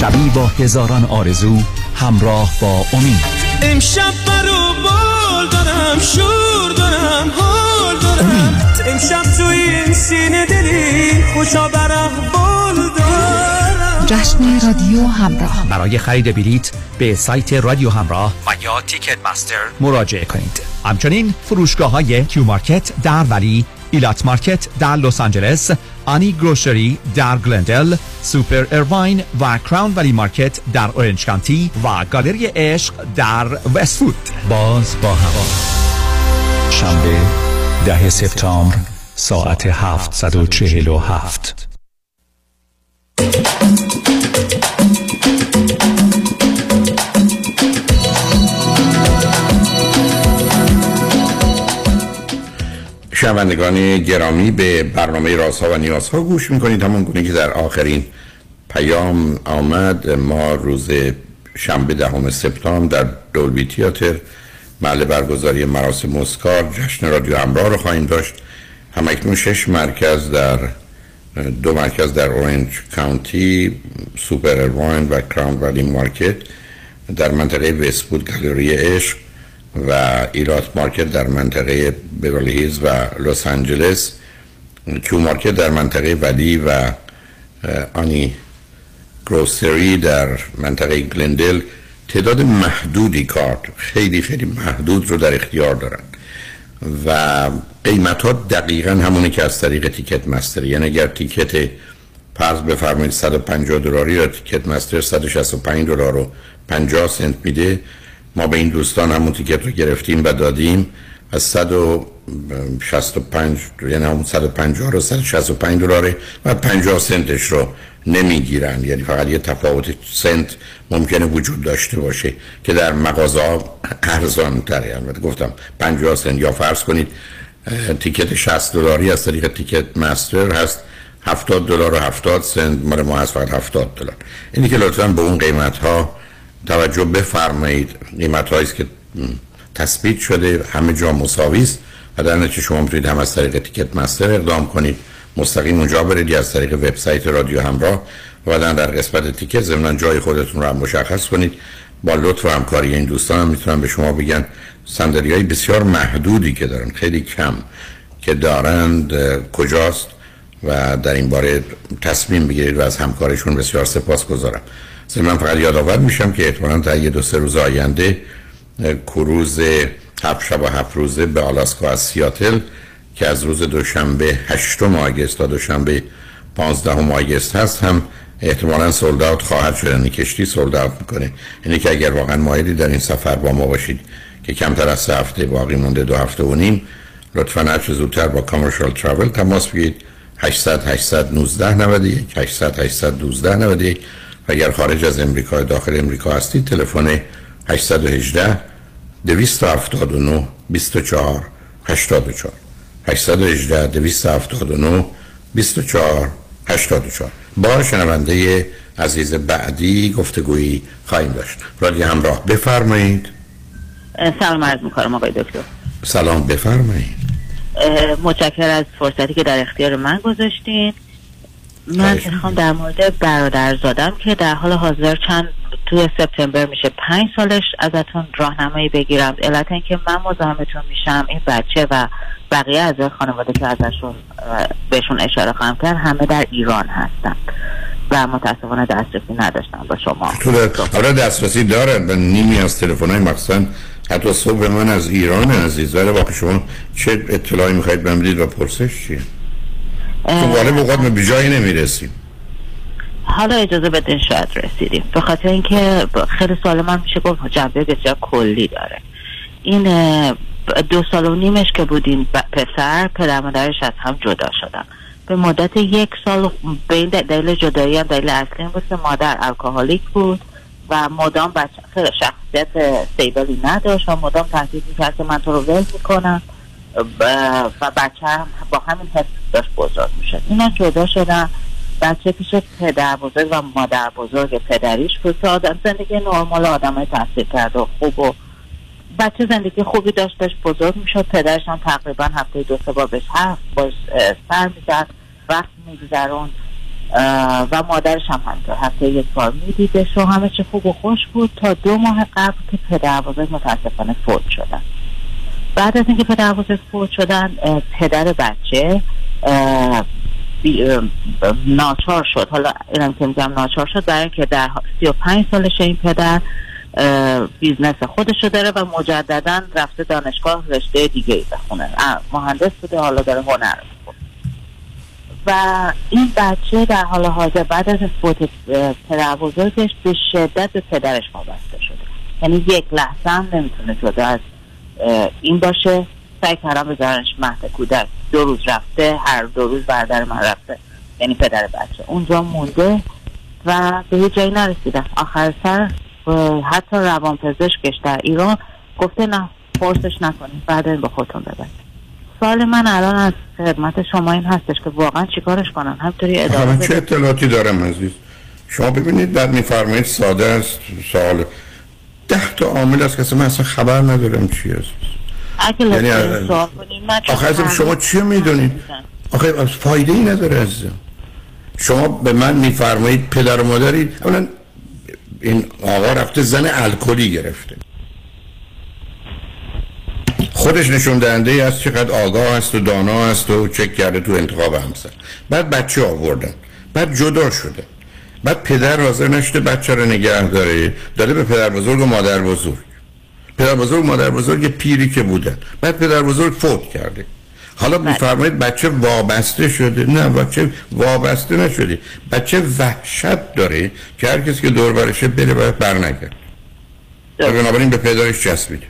شبی با هزاران آرزو همراه با امید. امشب برو بال دارم شور دارم حال دارم. امشب تو این سینه دلی خوشا برم بال دارم. جشن رادیو همراه. برای خرید بلیت به سایت رادیو همراه و یا تیکت مستر مراجعه کنید. همچنین فروشگاه های کیو مارکت در ولی Elat Market در لس آنجلس Ani Grocery در گلندل Super Irvine و Crown Valley Market در Orange County و گالری عشق در وستوود باز با هوا. شنبه ده سپتامبر ساعت 747 شنوندگان گرامی به برنامه رازها و نیازها گوش می‌کنید. همون گونه که در آخرین پیام آمد ما روز شنبه دهم سپتامبر در Dolby Theatre محل برگزاری مراسم اسکار جشن رادیو همراه رو خواهیم داشت. همکنون شش مرکز در دو مرکز در Orange County Super Irvine و Crown Valley Market در منطقه وستوود گالری عشق و Elat Market در منطقه هیلز و لس آنجلس Q Market در منطقه ولی و Ani Grocery در منطقه گلندل تعداد محدودی کارت خیلی خیلی محدود رو در اختیار دارن و قیمت ها دقیقا همونی که از طریق Ticketmaster یعنی اگر ticket purchase بفرمایید 150 دلاری با Ticketmaster 165 دلار رو 50 سنت میده ما به این دوستان همون تیکت رو گرفتیم و دادیم از 165 یعنی همون 150 رو 165 دلاره و 50 سنتش رو نمی‌گیرن. یعنی فقط یه تفاوت سنت ممکنه وجود داشته باشه که در مغازه ها ارزان تره البته گفتم 50 سنت یا فرض کنید تیکت 60 دلاری از طریق تیکت مستر هست. 70 دلار و 70 سنت مال ما هست فقط 70 دلار. اینی که لطفا به اون قیمت ها توجه بفرمایید. قیمت هایی که تثبیت شده همه جا مساوی است و در نتیجه شما می‌تونید هم از طریق تیکت مستر اقدام کنید. مستقیم اونجا برید یا از طریق وبسایت رادیو همراه و در قسمت تیکت ضمن جای خودتون رو هم مشخص کنید. با لطف و همکاری این دوستان هم می‌تونن به شما بگن صندلی های بسیار محدودی که دارن خیلی کم که دارند کجاست و در این باره تصمیم بگیرید و از همکارشون بسیار سپاس گذارم من فقط یادآور میشم که احتمالا تا یه دو سه روز آینده کروز هفت شب و هفت روزه به آلاسکا از سیاتل که از روز دوشنبه هشتم آگست تا دوشنبه 15 آگست هست هم احتمالا سولد خواهد شد. یعنی کشتی سولد می‌کنه. اینه که اگر واقعا مایلی در این سفر با ما باشید که کمتر از سه هفته باقی مونده دو هفته و نیم لطفا هر چه زودتر با کامرشال تراول تماس بگیرید. 800 819 91 800 812 91 و اگر خارج از امریکا داخل امریکا هستید تلفن 818 279 24 84 818 279 24 84 با شنونده عزیز بعدی گفتگویی خواهیم داشت. رادی همراه بفرمایید. سلام عرض می‌کنم آقای دکتر. سلام بفرمایید. متشکر از فرصتی که در اختیار من گذاشتین. من می‌خوام در مورد برادر زادم که در حال حاضر چند توی سپتامبر میشه. پنج سالش ازتون راهنمایی بگیرم. علت اینکه من مزاحمتون میشم این بچه و بقیه از خانواده که ازشون بهشون اشاره خواهم کرد همه در ایران هستن و متاسفانه دسترسی نداشتم با شما. حالا دسترسی داره به نیمی از تلفن های مقصد حتی صبح من از ایران عزیز. ولی واقع شما چه اطلاعی می‌خواید بمدید و پرسش چیه؟ تو غالب اوقات ما بیجایی نمی‌رسیم. حالا اجازه بده شاید رسیدیم. به خاطر اینکه خیلی سال من میشه گفت جنبه بسیار کلی داره. این دو سال و نیمش که بودیم پسر پدر مادرش از هم جدا شدن. به مدت یک سال به این دلیل جدایی هم دلیل اصلی بود که مادر الکهولیک بود و مدام بچه شخصیت سیبلی نداشت و مدام تحقیق می‌کرد که من تو رو ول می‌کنم. و بچه هم با همین حس داشت بزرگ می‌شد. اینا جدا شدن. بچه پیش پدر بزرگ و مادر بزرگ پدریش بود که آدم زندگی نرمال آدم های تحصیل کرد و خوب و بچه زندگی خوبی داشت داشت بزرگ می‌شد. پدرش هم تقریبا هفته دو سه بار بهش حرف باش سر می‌زد وقت میگذرون. و مادرش هم همینطور هفته یک بار میدیدش و همه چه خوب و خوش بود. تا دو ماه قبل که پدر بزرگ متاسفانه فوت شدن. بعد از اینکه پدر بزرگ فوت شدن پدر بچه ناچار شد. حالا اینم که میگم ناچار شد برای اینکه در سی و پنج سالش این پدر business خودشو داره و مجددا رفته دانشگاه رشته دیگه ای بخونه مهندس بوده حالا داره هنر و این بچه در حال حاضر بعد از فوت پدر بزرگش به شدت به پدرش وابسته شده. یعنی یک لحظه هم نمی‌تونه جدا از این باشه. سعی کردم بذارنش مهد کودک. دو روز رفته هر دو روز برادر من رفته. یعنی پدر بچه. اونجا مونده و به یه جایی نرسیدن آخر سر حتی روان پزشکش در ایران گفته نه فرسش نکنید. بعد به خودتون ببرید. سوال من الان از خدمت شما این هستش که واقعا چیکارش کنن؟ همطوری ادامه چه اطلاعاتی دارم عزیز؟ شما ببینید بعد میفرمایید ساده است سوال ده تا عامل است که من اصلا خبر ندارم چی است. اگه یعنی سوال آخه ازم شما چی می‌دونید؟ آخه از فایده ای نداره عزیزم. شما به من میفرمایید پدر و مادری اولا این آقا رفته زن الکلی گرفته. خودش نشون دهنده است چقدر آگاه است و دانا است و چک کرده تو انتخاب همسر. بعد بچه آوردن. بعد جدا شده. بعد پدر حاضر نشده بچه رو نگه داره. داده به پدر بزرگ و مادر بزرگ. پدر بزرگ و مادر بزرگ پیری که بودن. بعد پدر بزرگ فوت کرده. حالا میفرمایید بچه وابسته شده. نه بچه وابسته نشده. بچه وحشت داره که هر کسی که دور برشه بره باید بر نگرد و بنابراین به پدرش چسبیده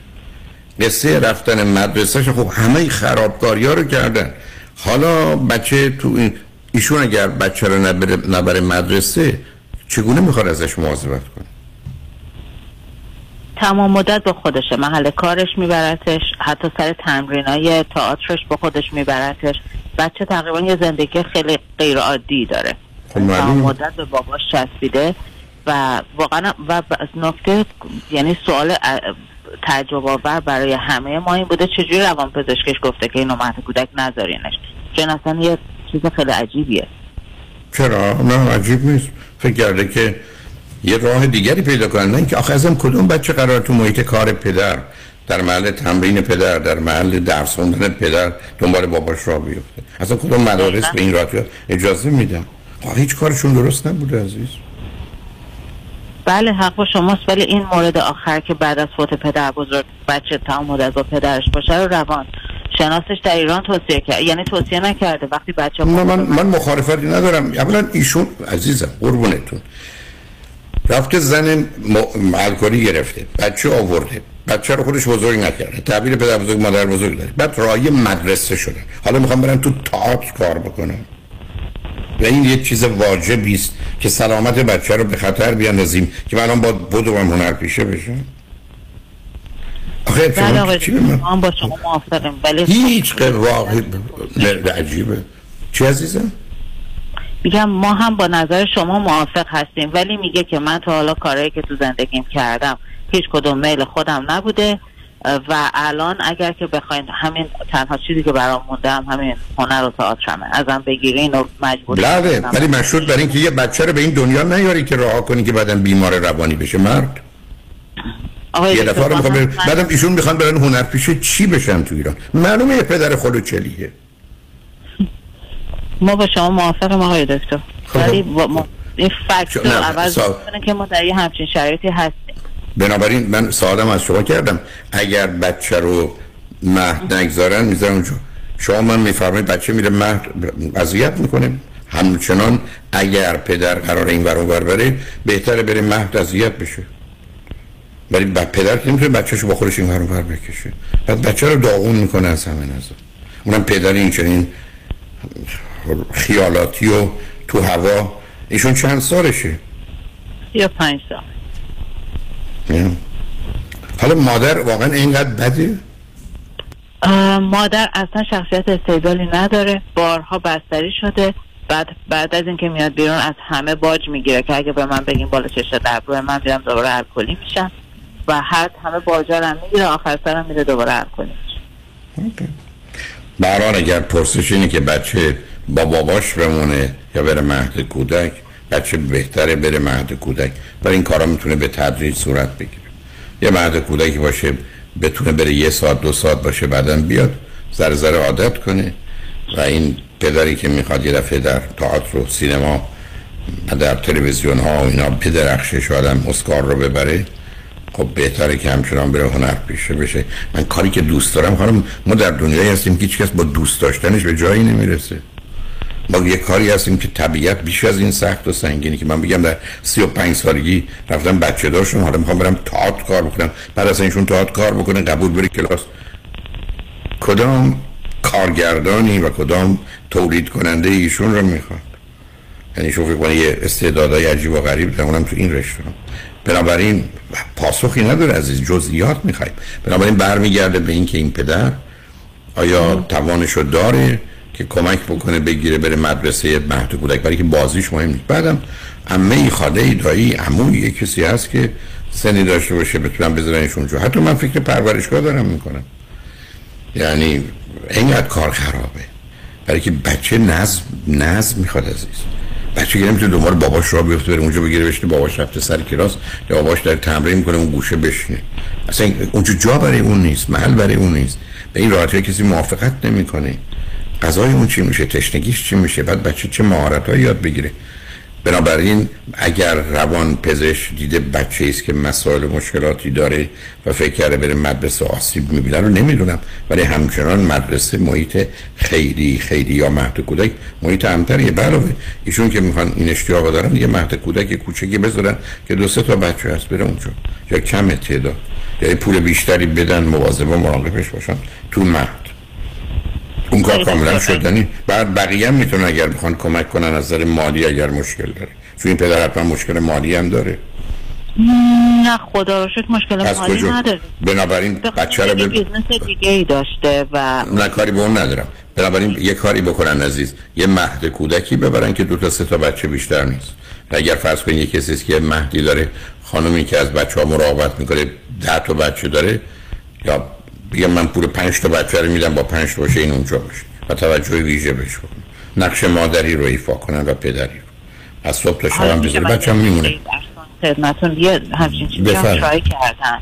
قصه رفتن مدرسه خب همه خرابکاری ها رو کردن. حالا بچه تو این ایشون اگر بچه رو نبره, نبره مدرسه چگونه می‌خواد ازش مواظبت کنه؟ تمام مدت با خودشه. محل کارش میبرتش حتی سر تمرین های تئاترش با خودش میبرتش. بچه تقریبا یه زندگی خیلی غیر عادی داره. خب تمام. مدت به باباش چسبیده و واقعا و از نکته یعنی سوال تعجب آور برای همه ما این بوده چجوری روان پزشکش گفته که اینو مهد کودک نذارینش. چون اصلا یه چیز خیلی عجیبیه. چرا؟ نه عجیب نیست. فکر کرده که یه راه دیگری پیدا کنن. نه اینکه آخه ازم کدوم بچه قرار تو محیط کار پدر در محل تمرین پدر در محل درس خوندن پدر دنبال باباش را بیفته. اصلا کدوم مدارس به این راحتی اجازه میدن آخه هیچ کارشون درست نبوده عزیز. بله حق با شماست ولی این مورد آخر که بعد از فوت پدر بزرگ بچه تمام مدت با پدرش باشه رو روان. شناسش در ایران توصیه کرد. یعنی توصیه نکرده. وقتی بچه نه من من مخالفتی ندارم. اولا ایشون عزیزم قربونتون. رفته زن م- الکلی گرفته. بچه آورده. بچه رو خودش بزرگ نکرده. تعبیر پدر بزرگ مادر بزرگ داره. بعد راهی مدرسه شده. حالا می‌خوام برم تو تئاتر کار بکنم. و این یک چیز واجبی است که سلامت بچه رو به خطر بیاندازیم که من الان با بدوم هنر پیشه بشم. آخه شما من با شما موافقیم ولی هیچ راه عجیبه. چی عزیزم؟ میگم ما هم با نظر شما موافق هستیم ولی میگه که من تا حالا کارهایی که تو زندگیم کردم هیچ کدوم میل خودم نبوده و الان اگر که بخواین همین تنها چیزی که برام مونده هم همین هنر و تئاترمه. ازم بگیرین و مجبور بله ولی مشروط بر اینکه یه بچه رو به این دنیا نیاری که راه کنی که بعدم بیمار روانی بشه. مرد. یه دفعه رو می‌خوام بر- بعدم ایشون می‌خوان برن هنر پیشه چی بشن تو ایران؟ معلومه یه پدر خودو چلیه. ما با شما موافقیم آقای دکتر. ولی با ما این فکت خب. رو عوض سا- که ما در یه همچین شرایطی هستیم. بنابراین من سوالم از شما کردم. اگر بچه رو مهد نگذارن می‌ذارن اونجا. شما من میفرمایید بچه میره مهد اذیت می‌کنه. همچنان اگر پدر قرار این ور بره بهتره بره مهد اذیت بشه. ولی پدر نمی‌تونه بچه‌شو با خودش این ور بکشه. بعد بچه رو داغون می‌کنه از همه نظر. اونم پدر این چنین خیالاتی و تو هوا. ایشون چند سالشه؟ یا پنج سال. حالا مادر واقعا اینقدر بده؟ اه، مادر اصلا شخصیت استیبلی نداره. بارها بستری شده. بعد بعد از اینکه میاد بیرون از همه باج می‌گیره که اگه به من بگیم بالا چشم در من میرم دوباره الکلی میشم. و هر همه باجا رو هم می‌گیره آخر سرم میره دوباره الکلی میشه برحال اگر پرسش اینه که بچه با باباش بمونه یا بره مهد کودک بچه بهتره بره مهد کودک. برای این کارا می‌تونه به تدریج صورت بگیره. یه مهد کودکی باشه بتونه بره یه ساعت دو ساعت باشه بعدا بیاد ذره ذره عادت کنه. و این پدری که می‌خواد یه دفعه در تئاتر و سینما و در تلویزیون ها و اینا بدرخشه شاید هم اسکار رو ببره خب بهتره که همچنان بره هنر پیشه بشه. من کاری که دوست دارم خانم ما در دنیایی هستیم که هیچ کس با دوست داشتنش به جایی نمی‌رسه. ما یه کاری هستیم که طبیعت بیش از این سخت و سنگینی که من بگم در سی و پنج سالگی رفتم بچه داشتم حالا می‌خوام برم تئاتر کار بکنم. بعد از اینشون تئاتر کار بکنه قبول بره کلاس. کدام کارگردانی و کدام تولید کننده ایشون رو می‌خواد؟ یعنی فکر کنید یه استعدادهای عجیب و غریب دارم تو این رشته بنابراین پاسخی نداره عزیز جزئیات می‌خوایم. بنابراین برمیگرده به اینکه این پدر آیا توانشو داره که کمک بکنه بگیره بره مدرسه مهد کودک؟ برای که بازیش مهم نیست. بعدم عمه خاله ای دایی عموی یه کسی هست که سنی داشته باشه بتونم بذارنش اونجا. حتی من فکر پرورشگاه دارم می‌کنم. یعنی اینقدر کار خرابه. برای که بچه نظم نظم می‌خواد عزیز. بچه که نمی‌تونه دوباره باباش را بیفته بره اونجا بگیره بشینه باباش رفته سر کلاس یا باباش در تمرین می‌کنه اون گوشه بشینه. اصلا اونجا جا برای اون نیست محل برای اون نیست. به این راحتی کسی موافقت نمی‌کنه. غذای اون چی میشه تشنگیش چی میشه؟ بعد بچه چه مهارت یاد بگیره؟ بنابراین اگر روان پزشک دیده بچه است که مسائل مشکلاتی داره و فکر کرده بره مدرسه آسیب می‌بینه رو نمی‌دونم. ولی همچنان مدرسه محیط خیلی خیلی یا مهد کودک محیط امتریه علاوه ایشون که می‌خوان این اشتیاق دارن یه مهد کودک کوچکی بذارن که دو سه تا بچه هست بره اونجا. یا کم تعداد. یا پول بیشتری بدن مواظب و مراقبش باشن تو مهد. اون کار کاملا شدنی بعد بقیه هم می‌تونن اگر بخوان کمک کنن از نظر مالی اگر مشکل داره. چون این پدر حتما مشکل مالی هم داره. نه خدا رو شکر مشکل مالی نداره. بنابراین بچه رو. business دیگه ای داشته و نه کاری به اون ندارم. بنابراین یه کاری بکنن عزیز. یه مهد کودکی ببرن که دو تا سه تا بچه بیشتر نیست. و اگر فرض کنید یه کسی که مهدی داره خانمی که از بچه ها مراقبت می‌کنه ده تا بچه داره یا بگم من پول پنج تا بچه رو میدم با پنج تا باشه این اونجا باشه. و توجه ویژه بهش بکنم نقش مادری رو ایفا کنن و پدری رو. از صبح تا شب هم بذاره بچه هم میمونه. خدمتون یه همچین چیزی هم ترای کردن.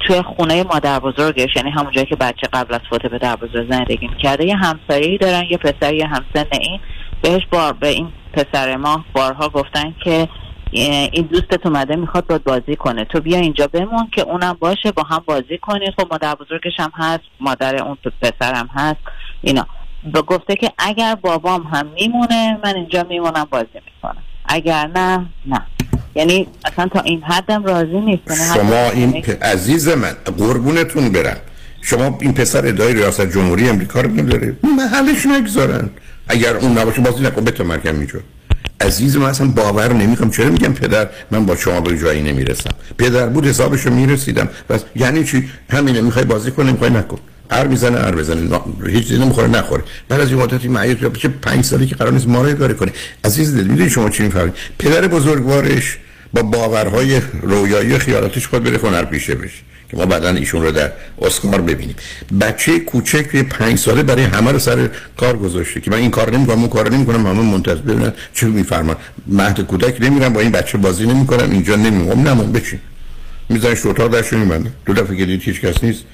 توی خونه مادر بزرگش یعنی همون جایی که بچه قبل از فوت پدر بزرگ زندگی می‌کرده یه همسایه‌ای دارن یه پسر یه همسن این. بهش بار به این پسر ما بارها گفتن که این دوستت اومده می‌خواد با بازی کنه. تو بیا اینجا بمون که اونم باشه با هم بازی کنید خب مادر بزرگش هم هست مادر اون پسرم هست اینا. به گفته که اگر بابام هم میمونه من اینجا میمونم بازی می‌کنم. اگر نه نه. یعنی اصلا تا این حدم راضی نیست. یعنی شما این پ... عزیز من قربونتون برم. شما این پسر ادای ریاست جمهوری امریکا رو نداره محلش نگذارن. اگر اون نباشه بازی نکن. به تو مرکم عزیز من اصلا باور نمی‌کنم. چرا میگم پدر؟ من با شما به جایی نمی‌رسم. پدر بود حسابشو می‌رسیدم. بس یعنی چی؟ همینه می‌خوای بازی کنه می‌خوای نکن. هر می‌زنه هر بزنه هیچ چیزی نمی‌خوره نخوره. بعد از این مدتی معیوب یا چه 5 سالی که قرار نیست ما رو اداره کنه عزیز دل می‌دونی شما چی می‌فهمید؟ پدر بزرگوارش با باورهای رویایی خیالاتش خود بره هنر پیشه بشه که ما بعدا ایشون رو در اسکار ببینیم. بچه کوچک پنج ساله برای همه رو سر کار گذاشته که من این کار نمی‌کنم اون کار نمی‌کنم همه منتظر ببینن چه میفرمان. مهد کودک نمیرم با این بچه بازی نمی‌کنم اینجا نمیمونم. نمون بچین. میذارش تو اتاق درشو میبنده دو دفعه که دید هیچ کس نیست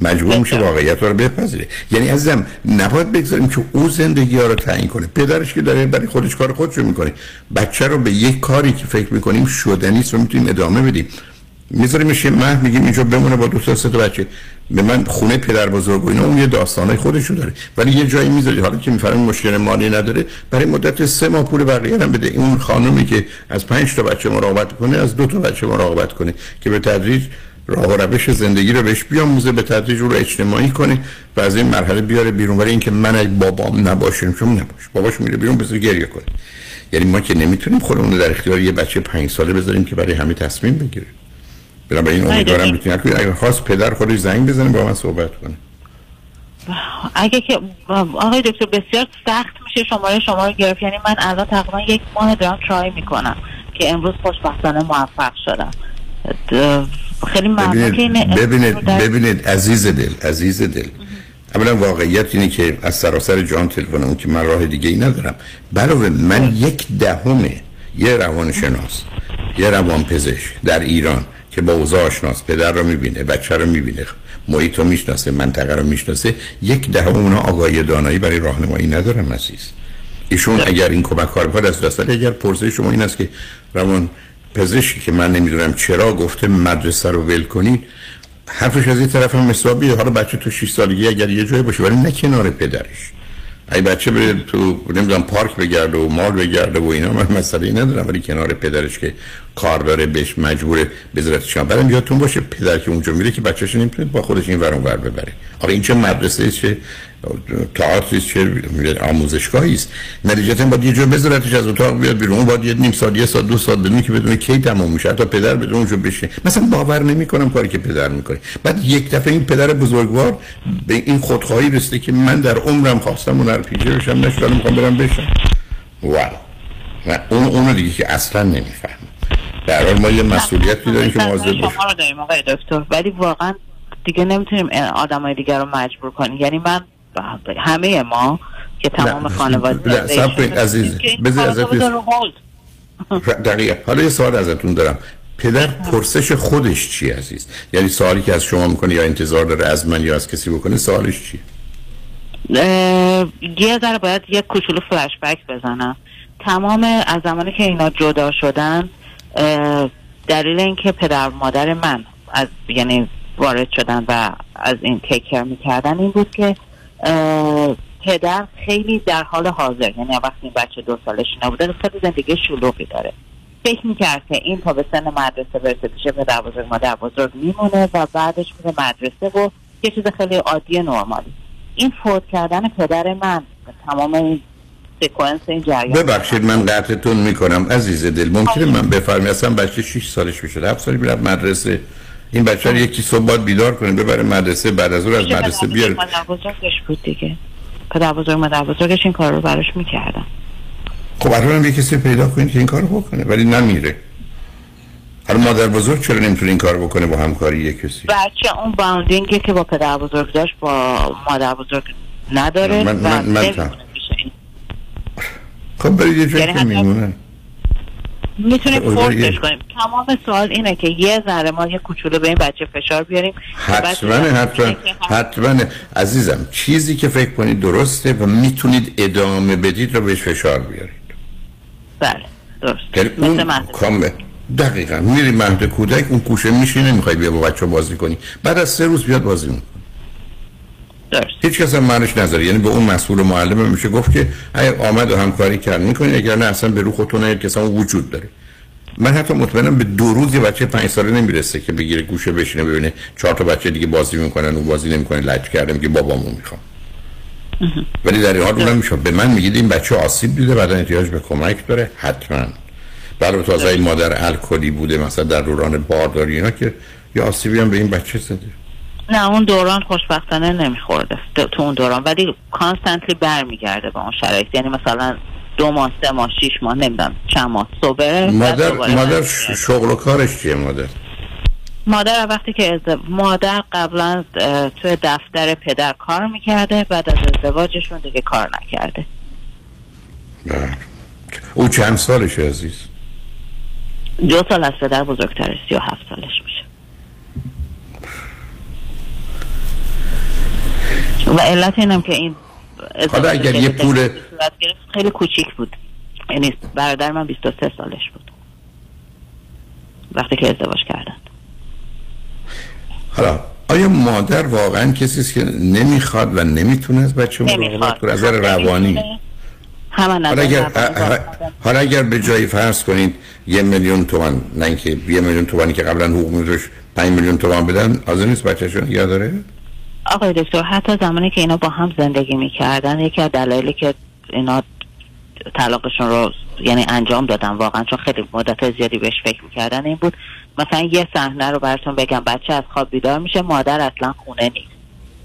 مجبور میشه واقعیت رو بپذیره. یعنی عزیزم نباید بگذاریم که او زندگی ها رو تعیین کنه. پدرش که داره برای خودش کار خودش رو می‌کنه. بچه رو به یک کاری که فکر می‌کنیم شدنی است و می‌تونیم ادامه بدیم. میذاریمش یه مهد میگیم اینجا بمونه با دو تا سه تا بچه. به من خونه پدر بزرگ و اینا اون یه داستانای خودشو داره. ولی یه جایی می‌ذاری حالا که می‌فهمه مشکل مالی نداره برای مدت سه ماه پول بقیه هم بده. اون خانومی که از پنج تا بچه مراقبت کنه از دو تا بچه مراقبت کنه که به تدریج راه و روش زندگی رو بهش بیاموزه به تدریج رو اجتماعی کنه و از این مرحله بیاره بیرون. برای اینکه من اگه بابام نباشم چون نباش. باباش میره بیرون بذار گریه کنه. یعنی ما که نمی‌تونیم خودمون رو در اختیار یه بچه پنج ساله بذاریم که برای همه تصمیم بگیره. این امیدوارم بتونید کنید اگر خواست پدر خودش زنگ بزنه با من صحبت کنه. اگه که آقای دکتر بسیار سخت میشه شماره شما رو گرفت. یعنی من الان تقریبا یک ماه دارم ترای می‌کنم که امروز خوشبختانه موفق شدم. خیلی ببینید ببینید, ببینید عزیز دل عزیز دل. اولا واقعیت اینه که از سراسر جان تلفنمون که من راه دیگه ای ندارم. علاوه من یک دهمه یه روانشناس یه روان پزشک در ایران که با اوضاع آشناس پدر رو می‌بینه بچه رو می‌بینه محیط رو می‌شناسه منطقه رو می‌شناسه یک دهم اونا آگاهی دانایی برای راهنمایی ندارم عزیز. ایشون اگر این کمک کار بکنه از دست اگر پرسه شما این است که روان پزشکی که من نمی‌دونم چرا گفته مدرسه رو ول کنید حرفش از این طرف هم حسابیه حالا بچه تو 6 سالگی اگر یه جایی باشه ولی نه کنار پدرش. ای بچه بره تو نمی‌دونم پارک بگرده و مال بگرده و اینا من مسئله ندارم ولی کنار پدرش که کار داره بهش مجبوره بذارتش شما برم یادتون باشه پدر که اونجا میره که بچه‌ش نمی‌تونه با خودش این ور ور ببره. آره این چه مدرسه چه تئاتر چه آموزشگاهی است. نتیجتا باید یه جور بذارتش از اتاق بیاد بیرون. باید یه نیم سال یه سال دو سال بدونی که بدون کی تموم میشه. حتی پدر بدون اونجا بشه مثلا باور نمی‌کنم کاری که پدر می‌کنه. بعد یک دفعه این پدر بزرگوار به این خودخواهی رسیده که من در عمرم خواستم اون پیجه بشم نشدم می‌خوام برم بشم. و اون که اصلا نمیفهم در حال ما یه مسئولیتی داریم که مواظب باشیم. شما رو داریم آقای دکتر. ولی واقعا دیگه نمی‌تونیم آدمای دیگر رو مجبور کنیم. یعنی من همه ما که تمام خانواده نه عزیز. بذار ازت دقیقا. حالا یه سوال ازتون دارم. پدر پرسش خودش چی عزیز؟ یعنی سوالی که از شما می‌کنه یا انتظار داره از من یا از کسی بکنه سوالش چیه؟ یه ذره باید یه کوچولو فلش بک بزنم. تمام از زمانی که اینا جدا شدن دلیل اینکه پدر مادر من از یعنی وارد شدن و از این تیکر می‌کردن این بود که پدر خیلی در حال حاضر یعنی وقتی این بچه دو سالش نبوده خیلی زندگی شلوغی داره. فکر می‌کرد که این تا به سن مدرسه برسه پیش پدر بزرگ مادر بزرگ میمونه و بعدش میره مدرسه و یه چیز خیلی عادی نرمالی این فوت کردن پدر من تمام این سکونس این جریان ببخشید من قطعتون می‌کنم. عزیز دل ممکنه من بفرمی اصلا بچه 6 سالش میشه. 7 سالی میره مدرسه. این بچه رو یکی صبح باید بیدار کنه ببره مدرسه بعد از اون از مدرسه بیاره مادر بزرگش بود دیگه. پدر بزرگ مادر بزرگش این کار رو براش می‌کردن. خب الان یه کسی پیدا کنید که این کار رو بکنه ولی نمیره. حالا مادر بزرگ چرا نمی‌تونه این کار بکنه با همکاری یک کسی؟ بچه اون باوندینگی که با پدر بزرگ داشت با مادر بزرگ نداره من من, من, من خب برید یه جایی که میمونن می‌تونیم فورسش کنیم. تمام سوال اینه که یه ذره ما یه کوچولو به این بچه فشار بیاریم. حتما حتما حتما. عزیزم چیزی که فکر کنید درسته و می‌تونید ادامه بدید رو بهش فشار بیارید. بله درست. مثل کامه دقیقا. میری مهد کودک اون کوشه میشینه می‌خوای بیا با بچه بازی کنی. بعد از سه روز بیاد بازی می‌کنی درست هیچ کس هم معنیش نظره یعنی به اون مسئول معلم میشه گفت که اگه آمد و همکاری کرد می‌کنی اگر نه اصلا به رو خودتون نه کسی وجود داره. من حتی مطمئنم به دو روز یه بچه پنج ساله نمی‌رسه که بگیره گوشه بشینه ببینه چهار تا بچه دیگه بازی می‌کنن و بازی نمی‌کنه لج کرده میگه بابامو می‌خوام. ولی در این حال اونم میشه به من میگید این بچه آسیب دیده بعد احتیاج به کمک داره. حتما. برای تازه این مادر الکلی بوده مثلا در دوران بارداری اینا که یه آسیبی هم به این بچه زده. نه اون دوران خوشبختانه نمیخورده تو اون دوران. ولی کانستنتلی برمیگرده به اون شرایط. یعنی مثلا دو ماه سه ماه شیش ماه نمی‌دونم چند ماه صبح مادر مادر شغل و کارش چیه مادر؟ مادر وقتی که ازد... مادر قبلا توی دفتر پدر کار می‌کرده بعد از ازدواجشون دیگه کار نکرده. بله. او چند سالشه عزیز؟ دو سال از پدر بزرگتره سی و هفت سالش میشه و علت اینم که این حالا اگر یه پول خیلی کوچیک بود. یعنی برادر من 23 سالش بود. وقتی که ازدواج کردن. حالا آیا مادر واقعا کسی است که نمی‌خواد و نمی‌تونه از بچه مراقبت کنه از روانی. حالا اگر حالا اگر به جای فرض کنید یه میلیون تومان نه اینکه یه میلیون تومانی که قبلا حقوق میذاش 5 میلیون تومان بدن حاضر نیست بچه‌شون نگه داره؟ آقای دکتر حتی زمانی که اینا با هم زندگی می‌کردن یکی از دلایلی که اینا طلاقشون رو یعنی انجام دادن واقعا چون خیلی مدت زیادی بهش فکر می‌کردن این بود مثلا یه صحنه رو براتون بگم بچه از خواب بیدار میشه مادر اصلا خونه نیست.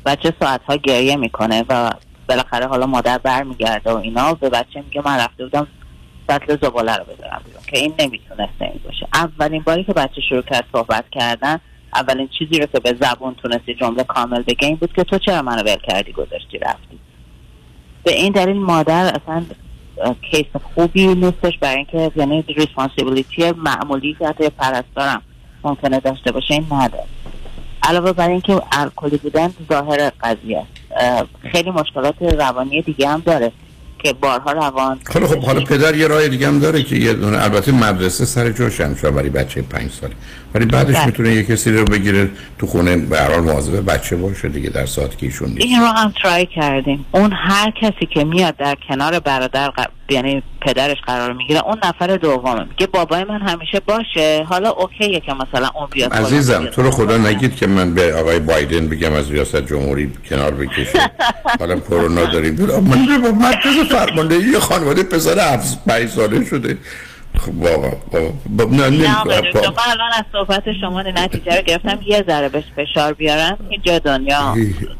بچه ساعتها گریه می‌کنه و بالاخره حالا مادر برمیگرده و اینا به بچه میگه من رفته بودم سطل زباله رو بذارم بیرون که این نمی‌تونسته این باشه. اولین باری که بچه شروع کرد صحبت کردن اولین چیزی رو که به زبون تونست جمله کامل بگه این بود که تو چرا منو ول کردی گذاشتی رفتی؟ به این دلیل مادر اصلا case خوبی نیستش برای اینکه یعنی responsibility معمولی که حتی پرستارم ممکنه داشته باشه این نداره. علاوه بر اینکه الکلی بودن ظاهر قضیه خیلی مشکلات روانی دیگه هم داره. که بارها روان خب حالا پدر یه راه دیگه هم داره که یه دونه البته مدرسه سر جاش هم برای بچه پنج ساله. ولی بعدش بله. می‌تونه یه کسی رو بگیره تو خونه به هر حال مواظب بچه باشه دیگه در ساعت که ایشون نیست. این رو هم ترای کردیم. اون هر کسی که میاد در کنار برادر یعنی پدرش قرار می‌گیره اون نفر دومه. میگه بابای من همیشه باشه. حالا اوکیه که مثلا اون بیاد عزیزم تو رو خدا نگید که من به آقای بایدن بگم از ریاست جمهوری کنار بکشه حالا کرونا داریم. من مرکز فرماندهی خانواده پسر 7 ساله شده. خب واقعا واقعا. نه دکتر، من الان از صحبت شما نتیجه رو گرفتم. یه ذره بهش فشار بیارم. هیچ جا دنیا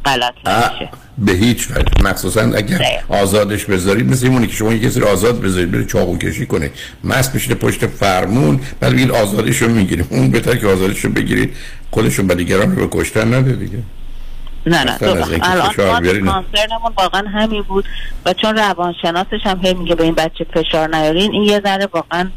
غلط نمیشه به هیچ وجه. مخصوصا اگر آزادش بذارید مثل اینه که شما یه کسی رو آزاد بذارید بره چاقو کشی کنه. مست بشینه پشت فرمون بعد بگید آزادش رو می‌گیریم. اون بهتر که آزادش رو بگیرید. خودشون به دیگران رو به کشتن نده دیگه. نه نه الان. کانسرنمون واقعا همین بود و چون روانشناسش هم هی میگه به این بچه فشار نیارین این یه ذره واقعا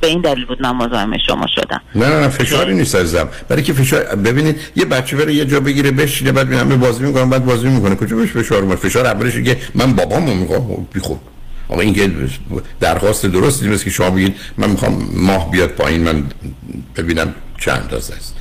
به این دلیل بود من مزاحم شما شدم. نه نه نه فشاری نیست عزیزم. برای که فشار ببینید یه بچه بره یه جا بگیره بشینه بعد میگم بازی می‌کنم بعد بازی می‌کنه. کجا بهش فشار اومد؟ فشار اولش که من بابامو می‌خوام. بی خود. آقا این که درخواست درستی نیست که شما بگید من می‌خوام ماه بیاد پایین من ببینم چند اندازه است؟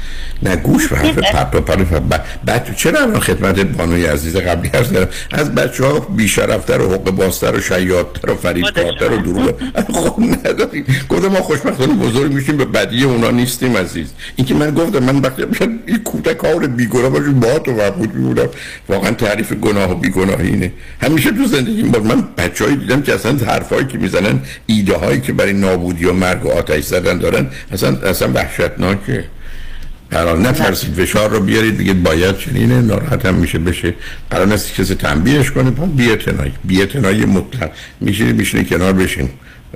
نه گوش به حرف پرت و پرت بعد چرا الان خدمت بانوی عزیز قبلی عرض کردم از بچه ها بیشرفتر و حق بازتر و شیادتر و فریبکارتر و دروغ. خب نداریم گفتم ما خوشبختانه بزرگ میشیم به بدی اونا نیستیم عزیز. این که من گفتم من وقتی من این کودک کار بیگناه باشه با تو مربوط میبودم. واقعا تعریف گناه و بیگناهی اینه. همیشه تو زندگی با من بچه‌ای دیدم که اصلا حرفایی که می‌زنن ایده هایی که برای نابودی و مرگ و آتش زدن دارن اصلا اصلا وحشتناکه قرار نترسید فشار رو بیارید بگید باید چنینه ناراحت هم میشه بشه. قرار نیست کسی تنبیهش کنه. پس بی‌اعتنایی بی‌اعتنایی مطلق. میشینی میشینی کنار بشین.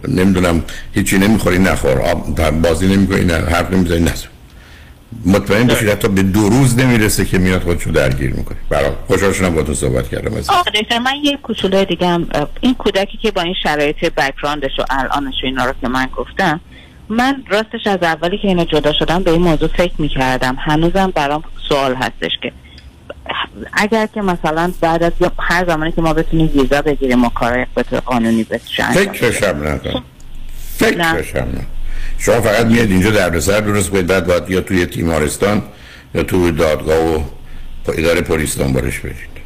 نمی‌دونم هیچی نمی‌خوری نخور. آب بازی نمی‌کنی نه حرف نمی‌زنی نه. مطمئن باشید حتی به دو روز نمی‌رسه که میاد خودشو درگیر می‌کنه. برای خوشحال شدم با تو صحبت کردم از دکتر من یه کوچولو دیگه هم این کودکی که با این شرایط بکراندش و الانش و اینا رو که من گفتم من راستش از اولی که اینا جدا شدم به این موضوع فکر می‌کردم. هنوزم برام سوال هستش که اگر که مثلا بعد از هر زمانی که ما بتونیم ویزا بگیریم و کارهای به طور قانونی بشه فکرش هم نکن فکرش هم نه شما فقط میاد اینجا دردسر درست کنید بعد باید یا توی تیمارستان یا توی دادگاه و اداره پلیس دنبالش برید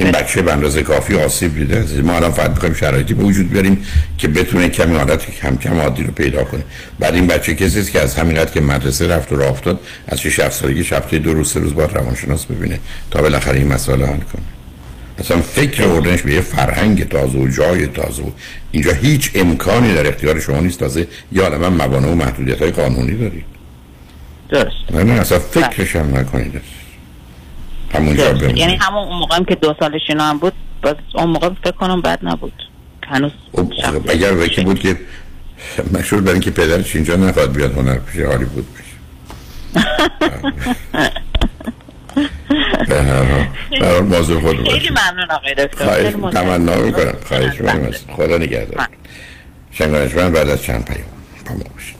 این بچه به اندازه کافی آسیب دیده. ما الان فقط می‌خوایم شرایطی به وجود بیاریم که بتونه کمی حالت کم کم عادی رو پیدا کنه. بعد این بچه کسی است که از همین که مدرسه رفت و راه افتاد از 6 7 سالگی شب دو روز سه روز باید روانشناس ببینه تا بالاخره این مسئله حل کنه. اصلا فکر بردنش به یه فرهنگ تازه و جای تازه و اینجا هیچ امکانی در اختیار شما نیست. تازه یا من موانع و محدودیت های قانونی دارید. درست. نه نه اصلا فکرش هم نکنید. همونجا. بمونید یعنی همون اون موقعی که دو سالش اینا هم بود باز اون موقع فکر کنم بد نبود. هنوز خب، اگر وکی بود که مشهور برای اینکه پدرش اینجا نخواد بیاد هنر پیش هالی بود بشه به هر حال موضوع خود خیلی ممنون آقای دکتر. خواهش. تمنا می‌کنم. خواهش می‌کنم. خدا نگهدار. شنگانش من بعد از چند پیام با ما باشید.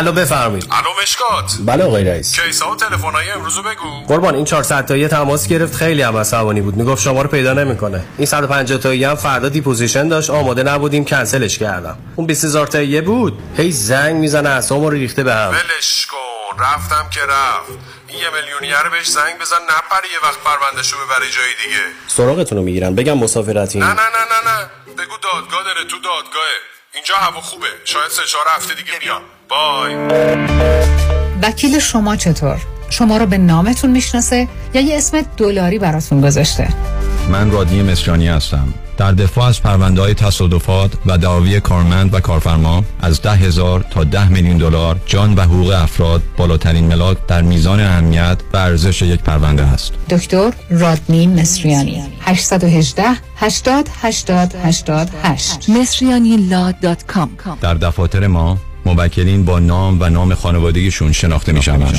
الو بفرمایید. الو مشکات. بله آقای رئیس. case ا و تلفن‌های امروزو بگو. قربان این 400 تایی تماس گرفت خیلی هم عصبانی بود. می‌گفت شما رو پیدا نمی‌کنه. این 150 تایی هم فردا deposition داشت. آماده نبودیم کنسلش کردم. اون 20000 تایی بود. هی زنگ می‌زنه اعصابمو رو ریخته به هم. ولش کن. رفتم که رفت. این یه میلیونیر بهش زنگ بزن نپره یه وقت پروندهشو ببره جای دیگه. سراغتون رو می‌گیرن بگم مسافرتی نه نه نه نه نه. بگو دادگاه داره تو دادگاهه. اینجا هوا خوبه. شاید سه چهار هفته دیگه بیام. بای. وکیل شما چطور؟ شما رو به نامتون می‌شناسه یا یه اسم دلاری براتون گذاشته؟ من رادنی مصریانی هستم. در دفاع از پرونده های تصادفات و دعاوی کارمند و کارفرما از ده هزار تا ده میلیون دلار جان و حقوق افراد بالاترین ملاک در میزان اهمیت و ارزش یک پرونده است. دکتر رادنی مصریانی 818 80 80 88 مصریانی در دفاتر ما موکلین با نام و نام خانوادگیشون شناخته می شوند.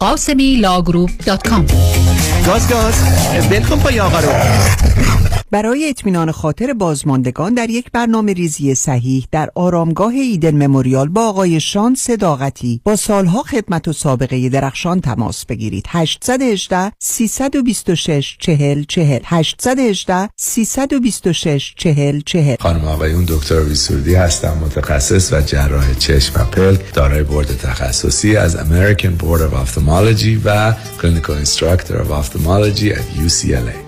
قاسمی Law Group dot com گاز گاز. بلکن پای آقا رو. برای اطمینان خاطر بازماندگان در یک برنامه ریزی صحیح در آرامگاه Eden Memorial با آقای شان صداقتی با سالها خدمت و سابقه درخشان تماس بگیرید. 818 326 40 40 818 326 40 40 خانم آقایون دکتر ویسوردی هستم متخصص و جراح چشم و پلک دارای بورد تخصصی از American Board of Ophthalmology Clinical Instructor of Ophthalmology at UCLA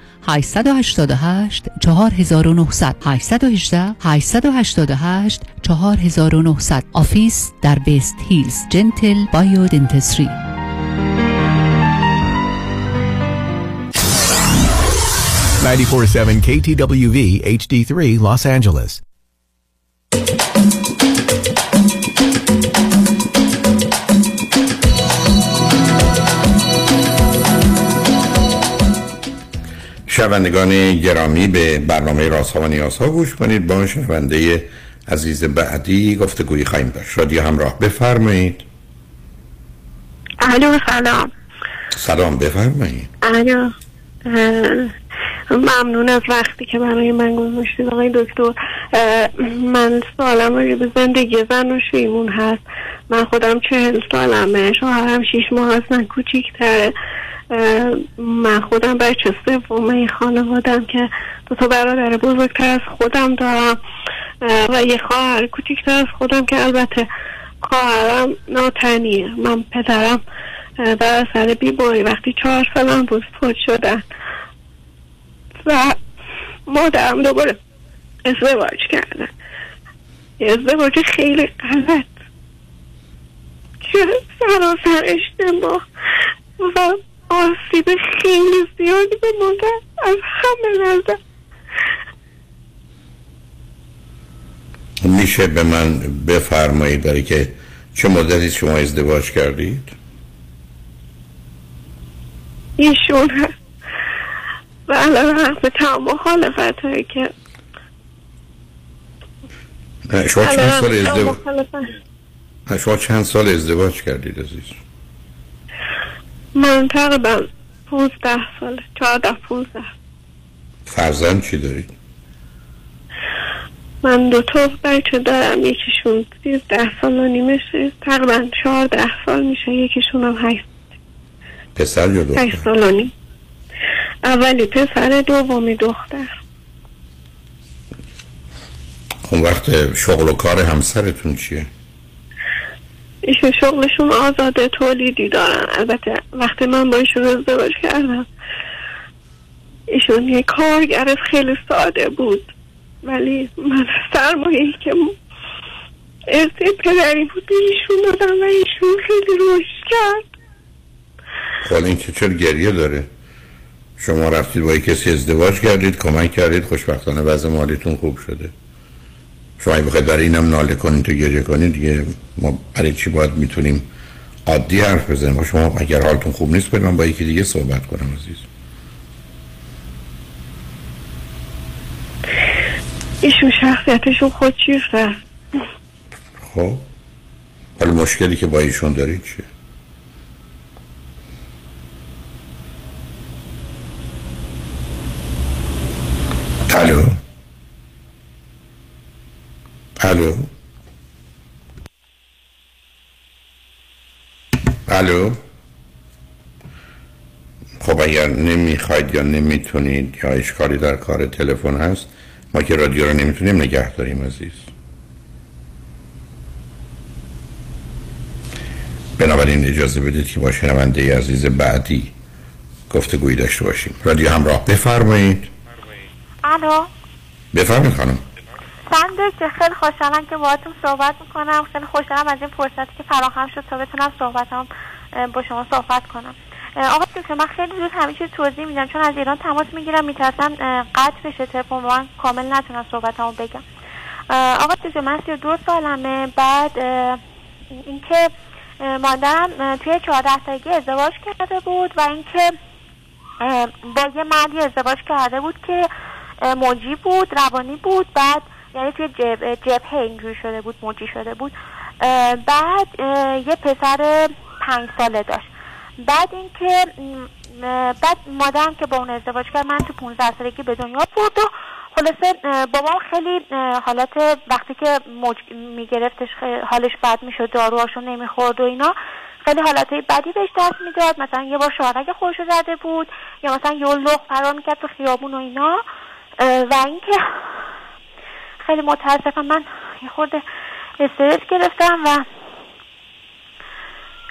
888 4900 818 888 4900 office در West Hills. Gentle Biodentistry HD3 Los Angeles. شنوندگان گرامی به برنامه رازها و نیازها گوش کنید. با شنونده عزیز بعدی گفتگویی خواهیم داشت. رادیو همراه بفرمایید. الو سلام. سلام بفرمایید. الو. ممنون از وقتی که برای من گذاشتید آقای دکتر من سالم رو به زندگی زن و شیمون هست. من خودم چهل سالمه. شوهرم شیش ماه هست. من کوچیکتره. من خودم بچه سوم خانوادم که دو تا برادر بزرگتر از خودم دارم. و یه خواهر کوچیکتر از خودم که البته خواهرم ناتنیه. من پدرم در اثر بیماری وقتی چهار سالم بود فوت شدن. و مادرم دوباره ازدواج کردن ازدواج خیلی غلط. که سراسر اشتباه و آسیب خیلی زیادی به ما کرد از همه نظر میشه به من بفرمایید برای که چه مدتی شما ازدواج کردید؟ ایشون هست. و علاوه به تمام مخالفت هایی که شما چند سال ازدواج شما چند سال ازدواج کردید عزیز؟ من تقریبا پونزده ساله. چهارده پونزده. فرزند چی دارید من دو تا بچه دارم. یکیشون سیزده سال و نیمشه تقریبا چهارده سال میشه. یکیشون هم هشت. پسر یا دختر؟ هشت سال و نیم. اولی پسر دومی دختر. اون وقت شغل و کار همسرتون چیه؟ ایشون شغلشون آزاده تولیدی دارن. البته وقتی من با ایشون ازدواج کردم ایشون یه کارگر خیلی ساده بود. ولی من سرمایه که ارث پدری بود ایشون دادم و ایشون خیلی رشد کرد. حالا این که چرا گریه داره؟ شما رفتید با کسی ازدواج کردید کمک کردید خوشبختانه وضع مالیتون خوب شده. شما اگه بخواید برای اینم ناله کنید و گریه کنید دیگه ما برای چی باید می‌تونیم عادی حرف بزنیم؟ با شما اگر حالتون خوب نیست برید من با یکی دیگه صحبت کنم عزیز. ایشون شخصیتشون خود چیزه؟ خب حالا مشکلی که با ایشون دارید چیه؟ الو؟ الو الو خب اگر نمی‌خواید یا نمی‌تونید یا اشکالی در کار تلفن هست ما که رادیو رو نمی‌تونیم نگه داریم عزیز. بنابراین اجازه بدید که با شنونده عزیز بعدی گفتگویی داشته باشیم. رادیو همراه. بفرمایید. الو. بفرمایید خانم. سند که خیلی خوشحالم که باهاتون صحبت می‌کنم. خیلی خوشحالم از این فرصتی که فراهم شد تا بتونم صحبتم با شما صحبت کنم. آقا دکتر من خیلی زود همه چیز توضیح میدم چون از ایران تماس می‌گیرم میترسم قطع بشه تلفن من کامل نتونم صحبتمو بگم. آقا دکتر من سی دو سالمه بعد اینکه مادرم توی چهارده سالگی ازدواج کرده بود و اینکه با یه مردی ازدواج کرده بود که موجی بود روانی بود. بعد یعنی توی جب جبهه اینجوری شده بود موجی شده بود. بعد یه پسر پنج ساله داشت. بعد اینکه بعد مادرم که با اون ازدواج کرد من تو 15 سالگی به دنیا بود و خلاصه بابام خیلی حالت وقتی که موج میگرفتش حالش بد می‌شد داروهاشو نمی‌خورد و اینا خیلی حالتهای بدی بهش دست می‌داد. مثلا یه بار شوهرک خودشو زده بود یا مثلا یه لغ فرار می‌کرد تو خیابون و اینا. و اینکه خیلی متاسفم. من یه خورده استرس گرفتم و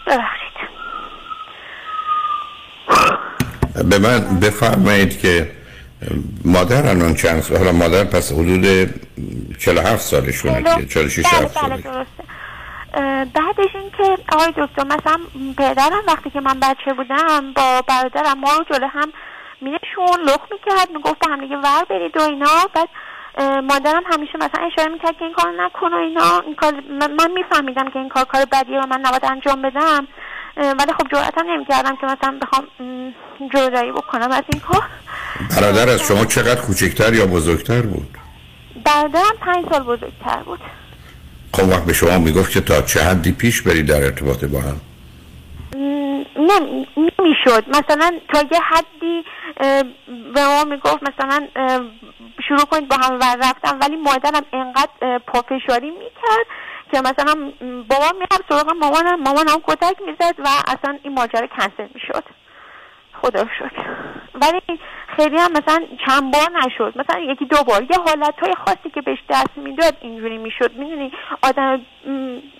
ببخشید. به من بفرمایید که مادر الان چند سال؟ حالا مادر پس حدود 47 سالشونه دیگه 46 بله 7 بله سالش. بعدش اینکه آقای دکتر مثلا پدرم وقتی که من بچه بودم با برادرم ما رو جلو هم مینشون لخ می‌کرد می‌گفت هم دیگه ور برید و اینا. بعد مادرم همیشه مثلا اشاره می‌کرد که این کار نکن و اینا. این کار من- میفهمیدم که این کار کار بدیه و من نباید انجام بدم. ولی خب جرأتم نمی‌کردم که مثلا بخوام جلوگیری بکنم از این کار. برادر از شما چقدر کوچکتر یا بزرگتر بود؟ برادرم پنج سال بزرگتر بود. خب وقت به شما می‌گفت که تا چه حدی پیش برید در ارتباط با هم؟ نمی‌شد. مثلا تا یه حدی به ما می‌گفت مثلا شروع کنید با هم ور رفتن ولی مادرم انقدر پافشاری می‌کرد که مثلا م، بابام می‌رفت سراغ مامانم مامانم کتک می‌زد و اصلا این ماجرا کنسل می‌شد. خدا شکر. ولی خیلی هم مثلا چند بار نشد. مثلا یکی دو بار. یه حالت های خاصی که بهش دست می‌داد اینجوری می‌شد. می‌دونی آدم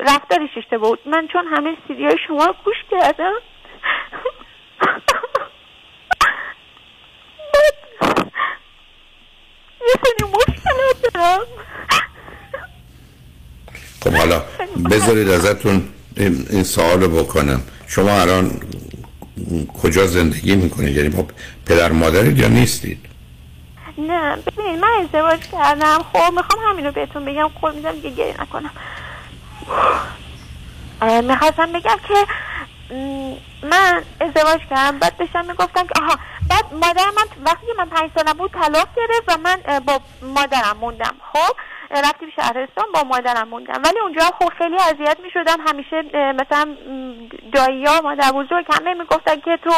رفتارش اشتباه بود. من چون همه سیدی های شما رو گوش کردم. یه سری مشکلات دارم. خب حالا بذارید ازتون این, سوال رو بکنم. شما الان کجا زندگی می‌کنید؟ یعنی با پدر مادرید یا نیستید؟ نه ببینید من ازدواج کردم. خب می‌خوام همین رو بهتون بگم. قول میدم دیگه گریه نکنم. می‌خواستم بگم که من ازدواج کردم. بعد داشتم می‌گفتم که آها بعد مادرم من وقتی من پنج سالم بود طلاق گرفت و من با مادرم موندم. خب رفتیم شهرستان با مادرم موندم. ولی اونجا خب خیلی اذیت می‌شدم. همیشه مثلا دایی ها مادر بزرگ همه می‌گفتن که تو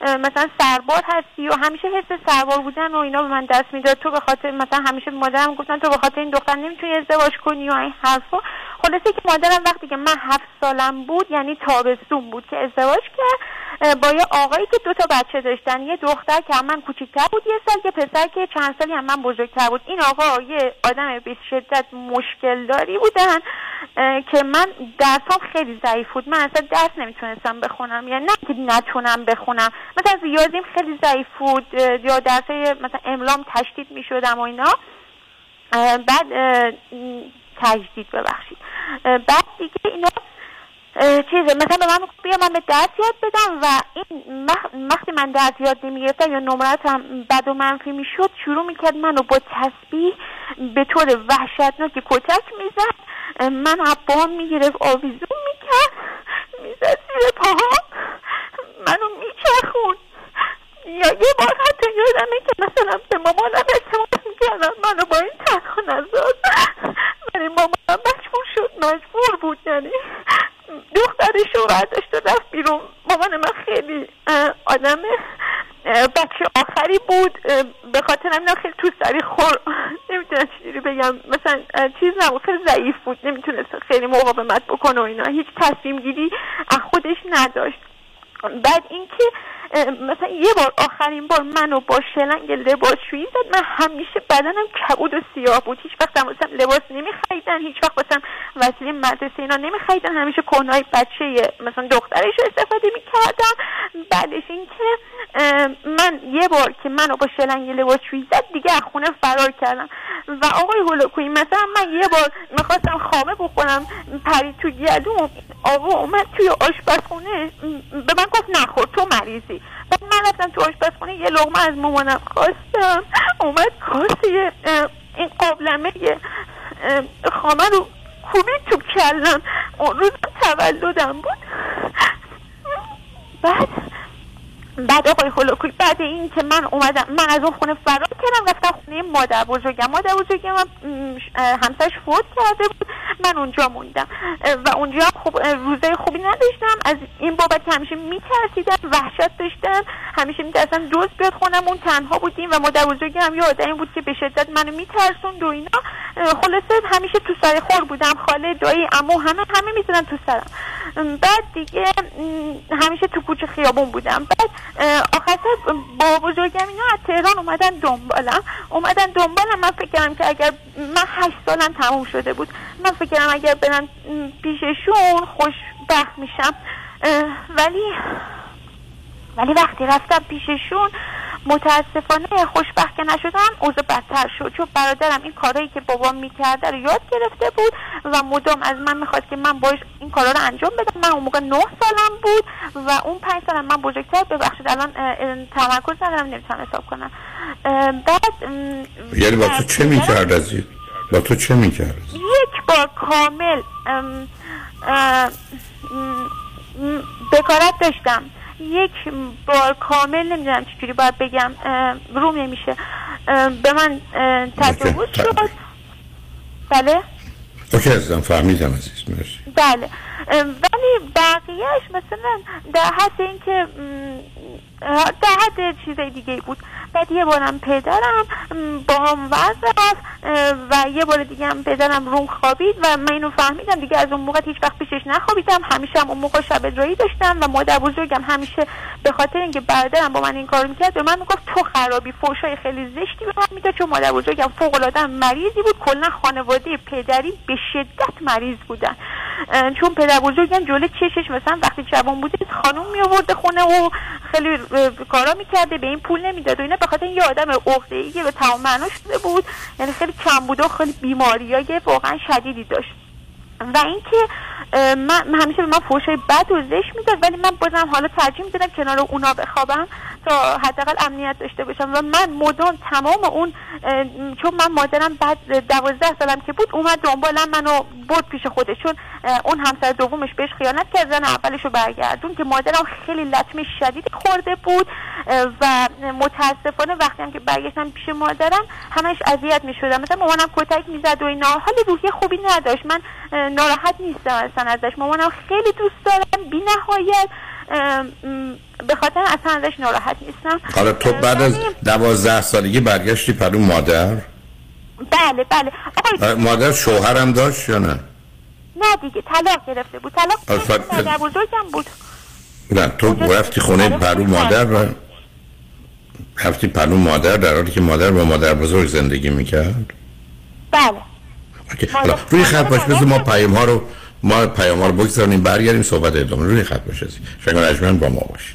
مثلا سربار هستی و همیشه حس سربار بودن و اینا به من دست می‌داد. تو به خاطر مثلا همیشه مادرم گفتن تو به خاطر این دختر نمی‌تونی ازدواج کنی و این حرفا. خلاصه که مادرم وقتی که من هفت سالم بود یعنی تابستون بود که ازدواج کرد. با یه آقایی که دو تا بچه داشتن یه دختر که من کوچیکتر بود یه سال یه پسر که چند سالی هم من بزرگتر بود. این آقا یه آدم به شدت مشکل داری بودن که من درسام خیلی ضعیف بود. من اصلا درس نمی‌تونستم بخونم یعنی نه که نتونم بخونم. مثلا ریاضیم خیلی ضعیف بود یا درس مثلا املام تشدید می‌شدم و اینا. بعد تجدید ببخشید. بعد دیگه اینا چیزه مثلا به من بیا من به درس یاد بدم و این وقتی من درس یاد نمی‌گرفتم یا نمراتم بد و منفی می‌شد شروع می‌کرد منو با تسبیح به طور وحشتناک کتک می‌زد. من پاهم می‌گرفت آویزون می‌کرد می‌زد زیر پاهم منو میچرخون یا یه بار حتی یادمه که مثلا به مامانم التماس می‌کردم منو با این تنها نزاد ولی مامانم مجبور شد مجبور بود. یعنی دخترش رو برداشت و رفت بیرون. مامان من خیلی آدم بچه آخری بود. به خاطر همینا خیلی تو سری خور نمی‌تونم چجوری بگم. مثلا چیز نبود. خیلی ضعیف بود. نمی‌تونست خیلی مقاومت بکنه و اینا. هیچ تصمیم گیری از خودش نداشت. بعد اینکه مثلا یه بار آخرین بار منو با شلنگ لباسشویی زد من همیشه بدنم کبود و سیاه بود. هیچ وقت مثلا لباس نمیخریدن هیچ وقت مثلا وسیله مدرسه اینا نمیخریدن. همیشه کنهای بچه مثلا دخترش رو استفاده می‌کردم. بعدش اینکه من یه بار که منو با شلنگ لباسشویی زد دیگه از خونه فرار کردم. و آقای هولوکویی مثلا من یه بار می‌خواستم خامه بخورم پرید تو گلوم آقا اومد توی آشپزخونه به من گفت نخور تو مریضی. بعد من رفتم تو آشپزخونه یه لغمه از مامانم خواستم. اومد کاسه این قابلمه خامه رو کوبید تو کلم. اون روز تولدم بود. بعد بعد آقای هولوکوی بعد این که من اومدم من از اون خونه فرار کردم رفتم خونه مادر بزرگم. مادر بزرگم همسرش فوت کرده بود. من اونجا موندم. و اونجا اه، روزای خوبی نداشتم. از این بابت همیشه میترسیدم وحشت داشتم. همیشه میترسم دوست بیاد خونمون تنها بودیم و مادر بزرگم یه آدمی بود که به شدت منو میترسوند و اینا. خلاصه همیشه تو سر خور بودم. خاله دایی امو همه همه می‌زدن تو سرم. بعد دیگه همیشه تو کوچه خیابون بودم. بعد اه، آخر سر با بزرگم اینا از تهران اومدن دنبالم. اومدن دنبالم. من فکر کردم که اگر من هشت سالم تموم شده بود من فکر کردم اگر برم پیششون خوشبخت میشم. ولی ولی وقتی رفتم پیششون متاسفانه خوشبخت که نشدم اوضاع بدتر شد. چون برادرم این کارهایی که بابام می‌کرده رو یاد گرفته بود و مدام از من می‌خواد که من باش این کارا رو انجام بدم. من اون موقع نه سالم بود و اون پنج سالم من بزرگتر ببخشید. الان تمرکز ندارم نمی‌تونم حساب کنم. بعد یعنی با تو چه می‌کرد عزیز با تو چه می‌کرد؟ یک بار کامل ام، بکارت داشتم. یک بار کامل نمی‌دونم چجوری باید بگم روم نمیشه. به من تجاوز شد. بله؟ اوکی عزیزم فهمیدم عزیز مرسی. بله. ولی بقیهش مثلا در حد اینکه در حد چیزای دیگه بود. بعد یه بارم پدرم با هم رفت و یه بار دیگه هم پدرم روم خوابید و من اینو فهمیدم. دیگه از اون موقع هیچ وقت پیشش نخوابیدم. همیشه هم اون موقع شب ادرایی داشتم و مادر بزرگم همیشه به خاطر اینکه برادرم با من این کارو می‌کرد به من می‌گفت تو خرابی فوشای خیلی زشتی به من می‌داد چون مادر بزرگم فوق العاده مریضی بود. کلا خانواده پدری به شدت مریض بودن. چون پدر بزرگم جلوی چشش مثلا وقتی جوان بوده خانوم می آورده خونه و خیلی کارا می‌کرده به این پول نمی‌داد و اینا. به خاطر این یه آدم عقده ای به تمام معنا شده بود. یعنی خیلی کم بوده و خیلی بیماریای واقعا شدیدی داشت. و اینکه من همیشه به من فوشای بد و زشت می‌داد ولی من بازم حالا ترجیح می‌دادم کنار اونا بخوابم. تا حداقل امنیت داشته باشم و من مدام تمام اون چون من مادرم بعد دوازده سالم که بود اومد دنبالم منو برد پیش خودش. چون اه، اون همسر دومش بهش خیانت کرد زن اولش رو برگردون که مادرم خیلی لطمه شدید خورده بود. و متاسفانه وقتی هم که برگشتم پیش مادرم همش اذیت می‌شدم. مثلا مامانم کتک می‌زد و اینا. حال روحی خوبی نداشت. من ناراحت نیستم اصلا ازش مامانم خیلی دوست دارم. بی نهایت به خاطر اصلا ازش ناراحت نیستم. حالا تو بعد از دوازده سالگی برگشتی پهلو مادر؟ بله بله. مادر شوهر هم داشت یا نه؟ نه دیگه طلاق گرفته بود. طلاق مادر بزرگم بود. نه تو رفتی خونه پهلو مادر و رفتی پهلو مادر در حالی که مادر با مادر بزرگ زندگی می‌کرد؟ بله. روی خط باش بذار ما پیام ها رو ما پیام ها رو بگذاریم برگردیم صحبت ادامه روی خط باش عزیز. شنوندگان ارجمند با ما باش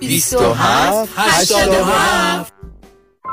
27 87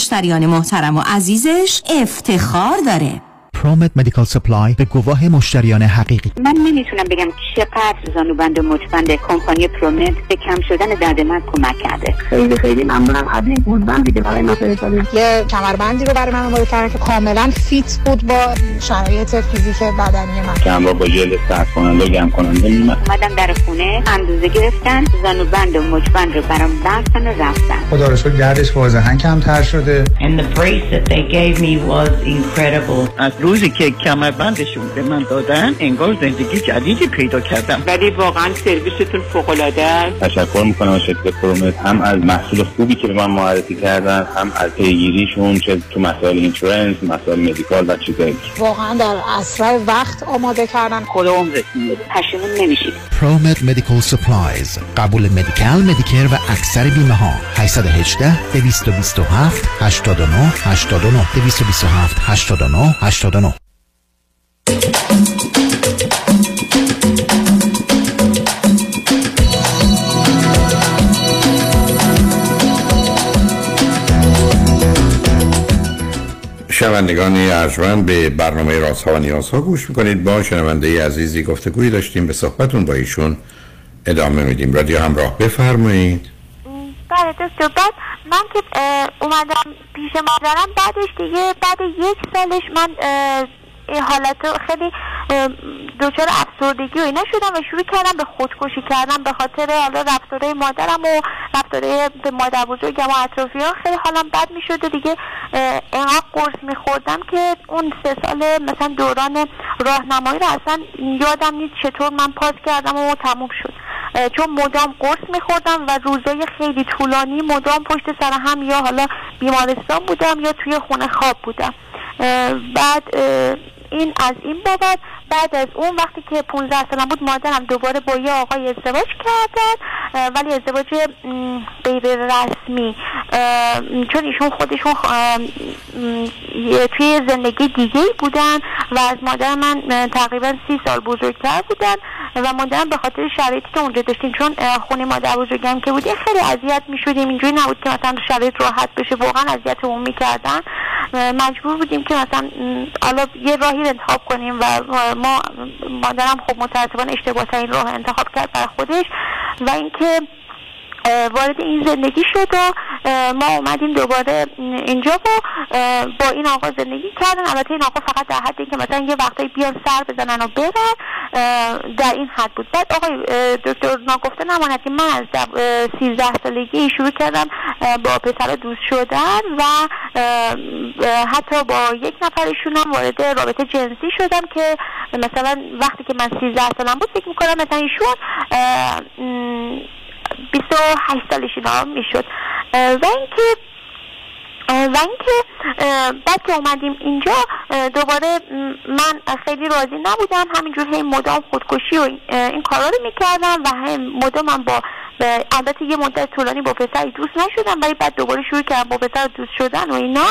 مشتریان محترم و عزیزش افتخار داره. Promed Medical Supply به گواه مشتریان حقیقی. من نمی‌تونم بگم چقدر زانوبند و مچبند کمپانی Promed به کم شدن درد من کمک کرده. خیلی خیلی ممنونم. از این گلبند دیگه برای من یه کمربندی رو برای من آماده کردن که کاملا fit بود با شرایط فیزیک بدنی من. که با ژل سرد کننده و گرم کننده میمد. اومدم در خونه اندازه گرفتن زانوبند و مچبند رو برام بستن و رفتن. خدا رو شکر گردش واضحا کمتر شده. And the brace that they gave me was incredible. از روزی که کمربندشون به من دادن انگار زندگی جدیدی پیدا کردم. ولی واقعا سرویستون فوق العاده است. تشکر می‌کنم از شرکت پرومت. هم از محصول خوبی که به من معرفی کردن هم از پیگیریشون چه تو مسائل اینشورنس مسائل مدیکال و چیزایی. واقعا در اسرع وقت آماده کردن. خدا عمرتون پشیمون نمیشید. Promed Medical Supplies. قبول Medi-Cal Medicare و اکثر بیمه ها 818 227 89 89 227 89 89 شنوندگان ارجمند به برنامه رازها و نیازها گوش می‌کنید. با شنونده عزیزی گفتگویی داشتیم. به صحبتون با ایشون ادامه میدیم. رادیو همراه بفرمایید. بله دکتر. بعد من که اومدم پیش مادرم بعدش دیگه بعد یک سالش من این حالت خیلی دچار افسردگی و اینا شدم و شروع کردم به خودکشی کردم به خاطر حالا رفتارهای مادرم و رفتارهای به مادر بزرگم و اطرافیان. خیلی حالم بد می‌شد و دیگه اه، انقدر قرص میخوردم که اون سه سال مثلا دوران راهنمایی رو اصلا یادم نیست چطور من پاس کردم و تموم شد. چون مدام قرص میخوردم و روزای خیلی طولانی مدام پشت سر هم یا حالا بیمارستان بودم یا توی خونه خواب بودم. بعد این از این بابت بعد از اون وقتی که 15 سالم بود مادرم دوباره با یه آقای ازدواج کردن ولی ازدواج غیر رسمی. چون ایشون خودشون توی زندگی دیگه بودن و از مادر من تقریبا سی سال بزرگتر بودن و مادرم به خاطر شرایطی که اونجا داشتیم چون خونه مادر بزرگم که بودیم خیلی اذیت می‌شدیم. اینجوری نبود که مثلا شرایط راحت بشه. واقعا اذیتمون می‌کردن. مجبور بودیم که مثلا حالا یه راهی انتخاب کنیم و ما مادرم خب متاسفانه اشتباه این راه انتخاب کرد برای خودش و اینکه وارد این زندگی شد و ما اومدیم دوباره اینجا و با این آقا زندگی کردن البته این آقا فقط در حدی که مثلا یه وقتایی بیان سر بزنن و برن در این حد بود. بعد آقای دکتر ناگفته نماند که من از 13 سالگی شروع کردم با پسر دوست شدن و حتی با یک نفرشون هم وارد رابطه جنسی شدم که مثلا وقتی که من 13 سالم بود فکر می‌کنم مثلا ایشون 28 سالش اینا می‌شد. و اینکه و اینکه بعد که اومدیم اینجا دوباره من خیلی راضی نبودم. همینجور هی مدام خودکشی و این- کارا رو می‌کردم و هی مدام هم با البته یه مدت طولانی با پسری دوست نشدم ولی بعد دوباره شروع کردم با پسر دوست شدن و اینا.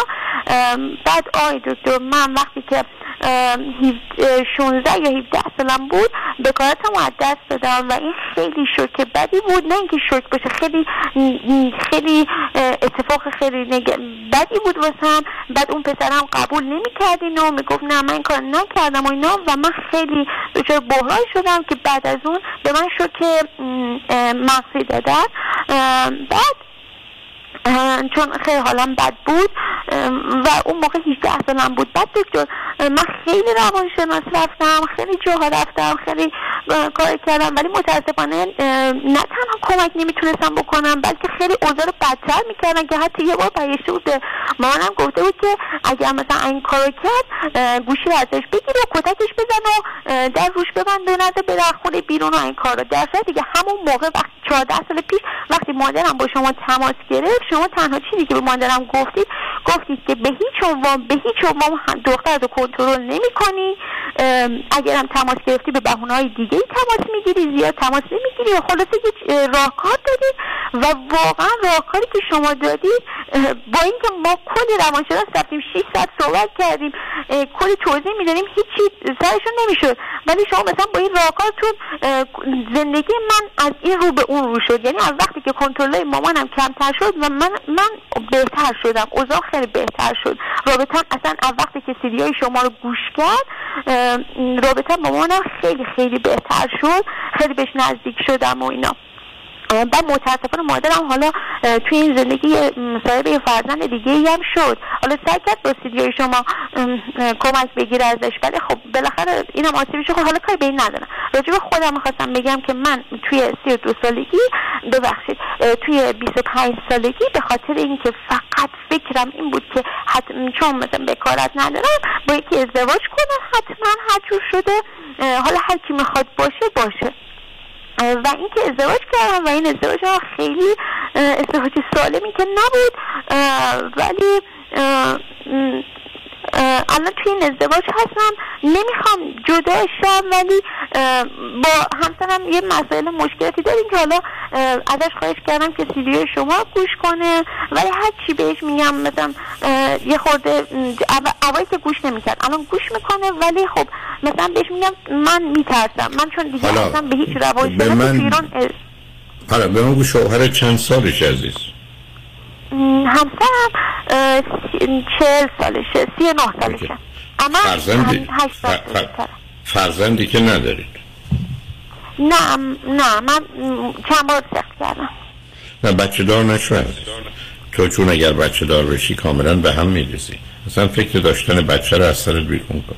بعد آقای دکتر من وقتی که 16 یا 17 سالم بود بکارتم از دست دادم و این خیلی شوک بدی بود نه اینکه شوک باشه خیلی خیلی اتفاق خیلی نگ... بدی بود واسم. بعد اون پسرم قبول نمی‌کرد اینو می‌گفت نه من کار نکردم و اینا و من خیلی دچار بحران شدم که بعد از اون به من شد که م، اه، مغزی دادن. بعد چون خیلی حالم بد بود و اون موقع 18 سالم بود. بعد دکتر من خیلی روانشناس رفتم خیلی جاها رفتم خیلی کار کردم ولی متاسفانه نه تنها کمک نمی‌تونستم بکنم بلکه خیلی اوضاع رو بدتر می‌کردن که حتی یه بار برگشته بود مامانم گفته بود که اگر مثلا این کارو کرد گوشی ازش بگیر و کتکش بزن و در روش ببند و نده خونه بیرون و این کار رو در دیگه همون موقع وقتی 14 سال پیش وقتی مادرم با شما تماس گرفت تنها چیزی که به مادرم گفتید گفتید که به هیچ عنوان به هیچ عنوان دختر رو کنترل نمی کنی. اگر هم تماس گرفتی به بهونه های دیگه ای تماس می‌گیری زیاد تماس نمی‌گیری خلاصه یه راهکار دادید و واقعا راهکاری که شما دادید با اینکه ما کلی روانشناس رفتیم 6 ساعت صحبت کردیم کلی توضیح می‌دادیم هیچی سرشون نمی‌شد. ولی شما مثلا با این راهکارتون زندگی من از این رو به اون رو شد. یعنی از وقتی که کنترل مامانم کمتر شد و من من بهتر شدم. اوضاع خیلی بهتر شد. رابطه اصلا از وقتی که سیدی های شما رو گوش کرد رابطه با مامانم خیلی خیلی بهتر شد. خیلی بهش نزدیک شدم و اینا. بعد متاسفانه مادرم حالا توی این زندگی صاحب یه فرزند دیگه ای هم شد. حالا سعی کرد با سیدیای شما کمک بگیره ازش ولی خب بالاخره اینم آسیبی شد. خب حالا کاری به این ندارم. راجع به خودم می‌خواستم بگم که من توی سی دو سالگی ببخشید توی 25 سالگی به خاطر اینکه فقط فکرم این بود که حتما چون مثلا بکارت ندارم با یکی ازدواج کنم حتما هر شده حالا هر کی می‌خواد باشه باشه. و اینکه ازدواج کردم و این ازدواج ها خیلی ازدواج سالمی که نبود ولی الان توی این ازدواج هستم. نمی‌خوام جدا شم ولی با همسرم یه مسائل مشکلاتی داریم که حالا ازش خواهش کردم که سیدی شما گوش کنه. ولی هر چی بهش میگم مثلا یه خورده اولی که گوش نمی‌کرد الان گوش می‌کنه. ولی خب مثلا بهش میگم من میترسم. من چون دیگه اصلا به هیچ روان به من ایران حالا به من شوهر چند سالش عزیز؟ همسرم چهل سالشه سی نه سالشه. اما فرزندی؟ فرزندی که ندارید؟ نه نه من چند بار سخت کردم. نه بچه دار نشو تو چون اگر بچه دار بشی کاملا به هم میریزی. اصلا فکر داشتن بچه رو از سرت بیرون کن.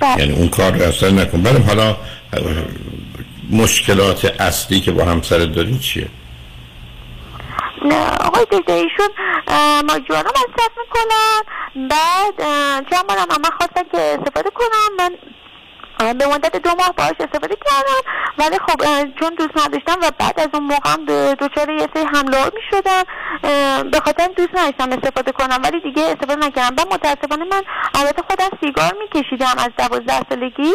بله. یعنی اون کار رو اصلا نکن. برم حالا مشکلات اصلی که با همسرت داری چیه؟ آقای دکتر ایشون ماجوانا مصرف می‌کنن. بعد چند بارم من خواستن که استفاده کنم من به مدت دو ماه باهاش استفاده کردم ولی خب چون دوست نداشتم و بعد از اون موقع هم دچار یه سری حمله می شدم به خاطر دوست نداشتم استفاده کنم. ولی دیگه استفاده نکردم. و متاسفانه من البته خودم سیگار میکشیدم از دوازده سالگی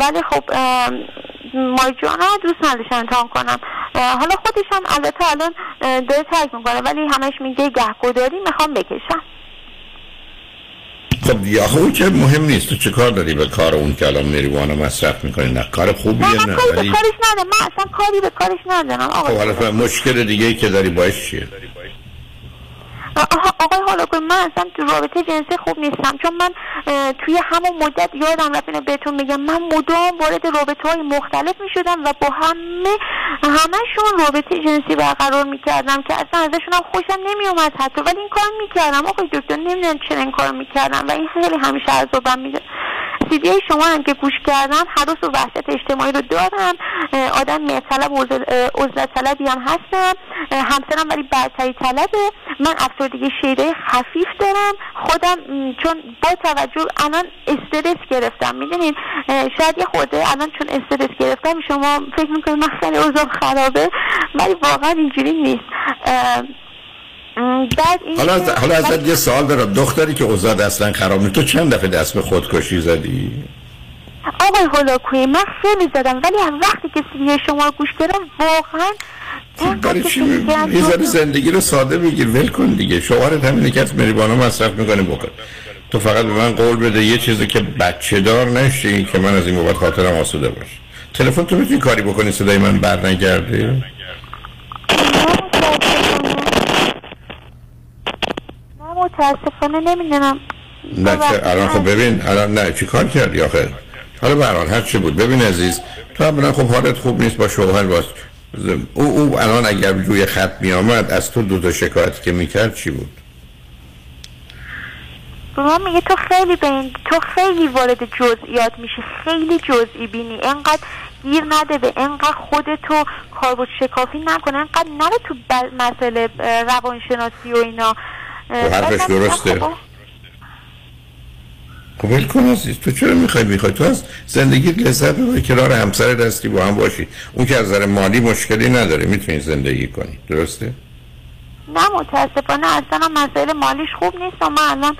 ولی خب ماریجوانا دوست نداشتم امتحان کنم. حالا خودش هم البته الان داره ترک می‌کنه ولی همش میگه گهگوداری می‌خوام بکشم. خب یا اون که مهم نیست. تو چه کار داری به کار اون که الان مریوانا مصرف می‌کنی؟ نه کار خوبیه نه نه کاری به کارش ندارم. من اصلا کاری به کارش ندارم. خب حالا مشکل دیگه ای که داری باش چیه؟ آقای حالا من اصلا تو رابطه جنسی خوب نیستم چون من توی همون مدت یادم رفت اینو بهتون میگم من مدام وارد رابطه های مختلف می‌شدم و با همه همشون رابطه جنسی برقرار می‌کردم که اصلا ازشون هم خوشم نمیومد حتی ولی این کار می‌کردم. آقای دکتر نمی‌دونم چرا این کار می‌کردم و این خیلی همیشه عذابم میده. سیدی شما هم که گوش کردم حراس و وحشت اجتماعی رو دارم. آدم مرطلب و عزلت طلبی هم هستم. همسرم ولی برتری طلبه. من افسردگی شیده خفیف دارم. خودم چون با توجه الان استرس گرفتم. می‌دونین شاید یه خورده الان چون استرس گرفتم شما فکر می‌کنید من خیلی اوضاع خرابه ولی واقعا اینجوری نیست. حالا از حالا ازت یه سوال دارم. دختری که اوضاع اصلا خراب تو چند دفعه دست به خودکشی زدی؟ آقای هولاکوی من خیلی زدم ولی هم وقتی که سیدی شما رو گوش کردم واقعا برای چی؟ یه زندگی رو ساده بگیر. ول کن دیگه. شوهرت همینه که از مریوانا مصرف می‌کنه بکن. تو فقط به من قول بده یه چیزی که بچه دار نشی که من از این بابت خاطرم آسوده باش. تلفن تو می‌تونی کاری بکنی؟ صدای من بر نگرده متاسفانه نمی‌دونم. نه الان خب ببین الان نه چی کار کردی آخه؟ حالا برحال هر چی بود. ببین عزیز تو هم خب حالت خوب نیست با شوهر باز او, او الان اگر روی خط می آمد از تو دو تا شکایت که می‌کرد چی بود؟ من میگه تو خیلی به تو خیلی وارد جزئیات میشه خیلی جزئی بینی. انقدر گیر نده به انقدر خودتو کاربرد شکافی نکنه انقدر نره تو مسئله روانشناسی و اینا. حرفش درسته. خب ول کن عزیز تو چرا می‌خوای می‌خوای تو از زندگی لذت ببری کنار همسر دستی با هم باشی. اون که از نظر مالی مشکلی نداره می‌تونی زندگی کنی. درسته؟ نه متاسفانه اصلا مسائل مالیش خوب نیست و من الان